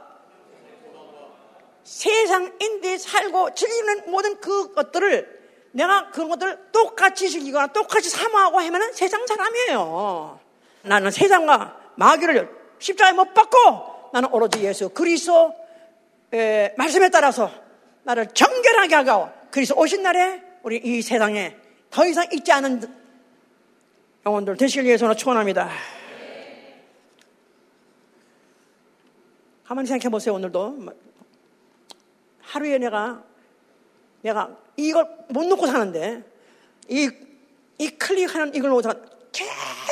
세상인데 살고 즐기는 모든 그 것들을 내가 그런 것들을 똑같이 즐기거나 똑같이 사모하고 하면은 세상 사람이에요. 나는 세상과 마귀를 십자가에 못 박고 나는 오로지 예수 그리스도 말씀에 따라서 나를 정결하게 하고 그리스도 오신 날에 우리 이 세상에 더 이상 있지 않은 영혼들 되시길 위해서 축원합니다. 가만히 생각해 보세요. 오늘도 하루에 내가 내가 이걸 못 놓고 사는데 이, 이 클릭하는 이걸 놓고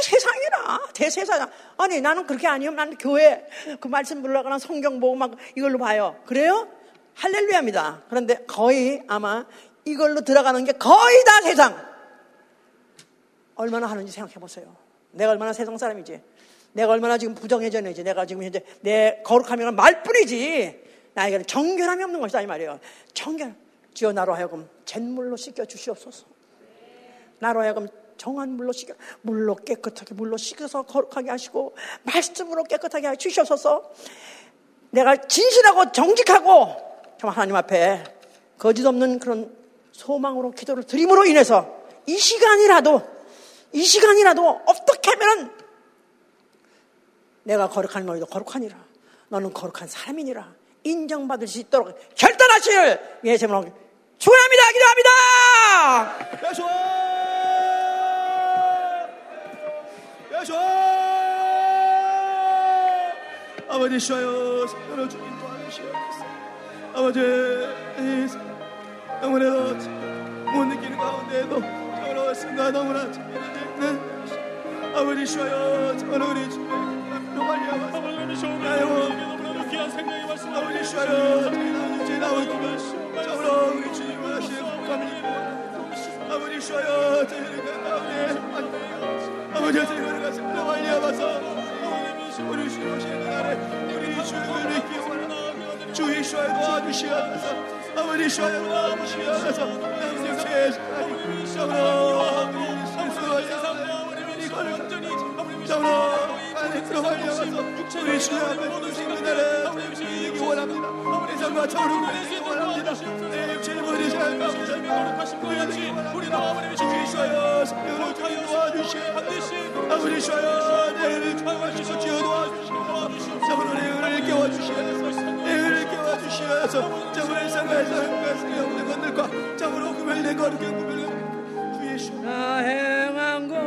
세상이라 대세상 아니 나는 그렇게 아니면 나는 교회 그 말씀 불러가나 성경 보고 막 이걸로 봐요. 그래요? 할렐루야입니다. 그런데 거의 아마 이걸로 들어가는 게 거의 다 세상. 얼마나 하는지 생각해 보세요. 내가 얼마나 세상 사람이지. 내가 얼마나 지금 부정해졌는지. 내가 지금 현재 내 거룩함이란 말뿐이지. 나에게는 정결함이 없는 것이다. 이 말이에요. 정결. 주여 나로 하여금 잿물로 씻겨 주시옵소서. 나로 하여금 정한 물로 씻겨, 물로 깨끗하게 물로 씻어서 거룩하게 하시고, 말씀으로 깨끗하게 해 주시옵소서. 내가 진실하고 정직하고, 정 하나님 앞에 거짓 없는 그런 소망으로 기도를 드림으로 인해서 이 시간이라도 이 시간이라도 어떻게 하면은 내가 거룩한 너희도 거룩하니라. 너는 거룩한 사람이니라. 인정받을 수 있도록 결단하시를 예수님으로 축원합니다. 기도합니다. 예수! 예수! 아버지 쉬어요. 여러 주님 도와주시옵소서. 아버지 영원에도 못 느끼는 가운데에도 저로 순간 너무나 참여되는 아버지 쉬어요. 저는 우리 주님 너무 많이 아버지 나의 귀한 생명의 말씀 아버지 주여 제 나오기 저로 우리 주님 원하시는 국감을 아버지 주여 저희는 가운데 아버지 저희가 가서 빨리 와서 우리 주님 오시는 날에 우리 주님을 믿기 원하는 주 예수의 도와주시옵소서 아버지 주여 도와주시옵소서 남생체 저로 우리 예수의 이걸 온전히 저로 안에 들어가려서 우리 주님 앞에 오시는 날에 믿기 원합니다 우리 삶과 믿기 원합니다 내 육체를 버리셔야 우리 우리 아버지 주 예수여 성령으로 주님 도와주시옵소서 반드시 아버지 주여 내를 도와주시옵소서 주여 도와주시옵소서 저분을 내를 깨워주시옵소서 내를 깨워주시옵소서 저분의 삶에서 행복하시게 없는 것들과 저분으로 구별된 거룩한 구별된 주 예수. 나 행한 것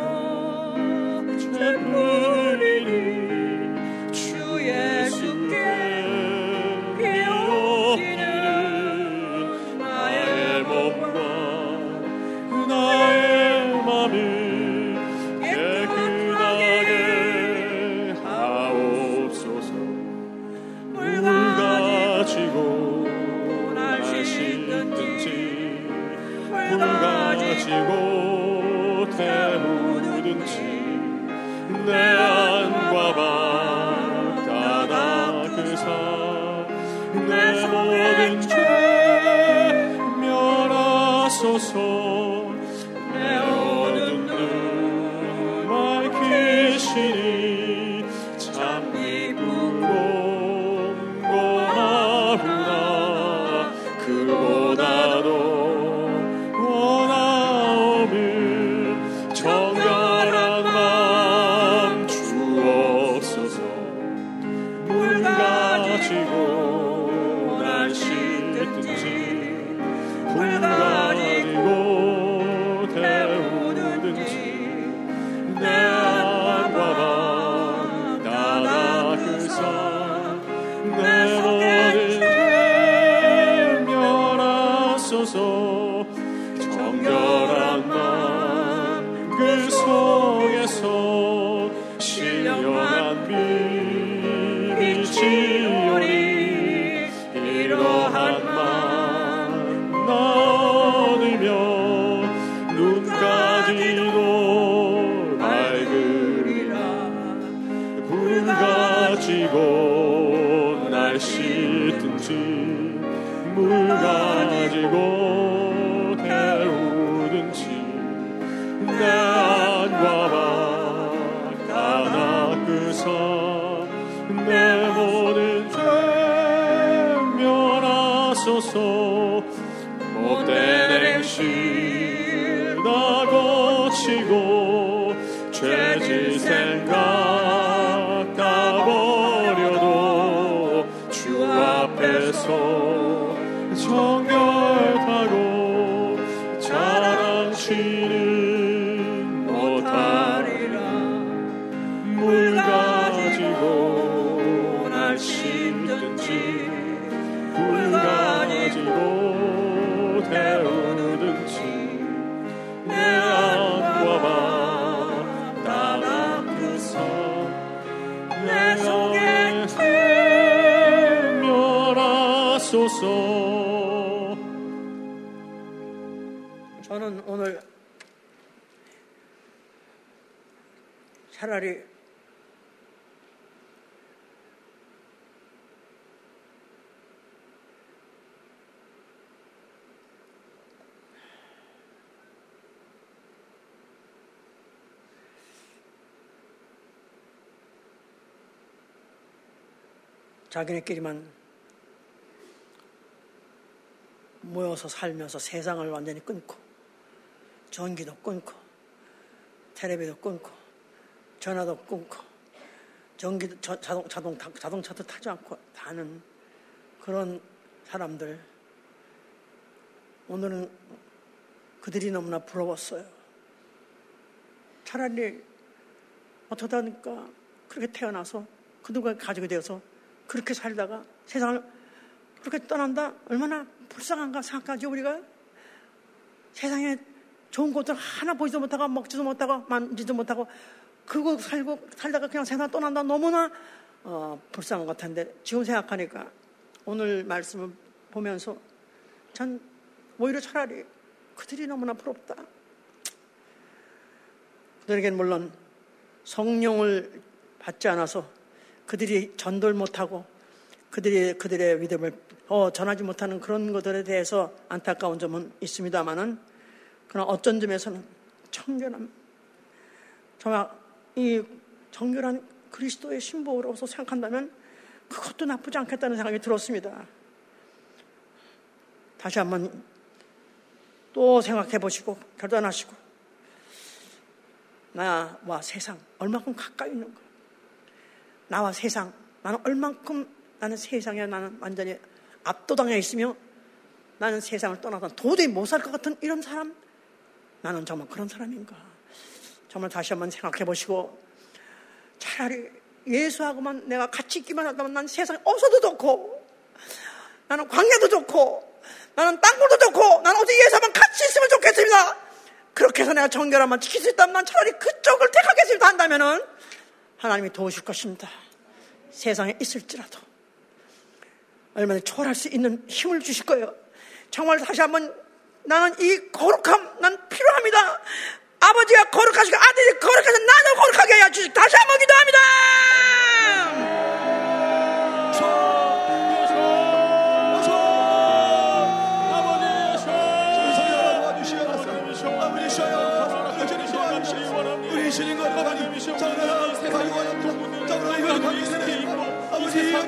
자기네끼리만 모여서 살면서 세상을 완전히 끊고 전기도 끊고 텔레비도 끊고 전화도 끊고 전기도 저- 자동 자동 자동차도 타지 않고 다는 그런 사람들 오늘은 그들이 너무나 부러웠어요. 차라리 어쩌다 보니까 그렇게 태어나서 그들과 가지게 되어서 그렇게 살다가 세상을 그렇게 떠난다? 얼마나 불쌍한가 생각하지 우리가? 세상에 좋은 것들 하나 보지도 못하고 먹지도 못하고 만지도 못하고 그거 살고 살다가 그냥 세상 떠난다? 너무나 어, 불쌍한 것 같은데 지금 생각하니까 오늘 말씀을 보면서 전 오히려 차라리 그들이 너무나 부럽다. 그들에게는 물론 성령을 받지 않아서 그들이 전도를 못하고 그들이 그들의 믿음을 어, 전하지 못하는 그런 것들에 대해서 안타까운 점은 있습니다만은 그러나 어쩐 점에서는 청결한 정말 이 정결한 그리스도의 신부로서 생각한다면 그것도 나쁘지 않겠다는 생각이 들었습니다. 다시 한번 또 생각해 보시고 결단하시고 나와 세상 얼마큼 가까이 있는 가 나와 세상 나는 얼만큼 나는 세상에 나는 완전히 압도당해 있으며 나는 세상을 떠나서 도저히 못 살 것 같은 이런 사람? 나는 정말 그런 사람인가? 정말 다시 한번 생각해 보시고 차라리 예수하고만 내가 같이 있기만 하다면 난 세상에 없어도 좋고 나는 광야도 좋고 나는 땅굴도 좋고 나는 어디 예수하면 같이 있으면 좋겠습니다. 그렇게 해서 내가 정결함만 지킬 수 있다면 난 차라리 그쪽을 택하겠습니다. 한다면은 하나님이 도우실 것입니다. 세상에 있을지라도 얼마나 초월할 수 있는 힘을 주실 거예요. 정말 다시 한번 나는 이 거룩함 난 필요합니다. 아버지가 거룩하시고 아들이 거룩해서 나도 거룩하게 하여 주시고 다시 한번 기도합니다.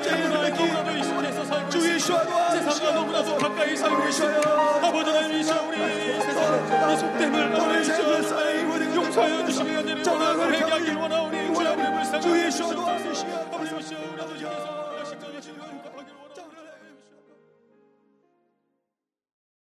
아버지 영장을 주 예수와 세상과 너무나도 가까이 살고 있어요. 아버지 하나님 이 우리 세상 이 속됨을 하나님 용서하여 주시기 위해 정말 회개하길 원하오니 주 아버지 불쌍히 주 예수와 도와주시옵소서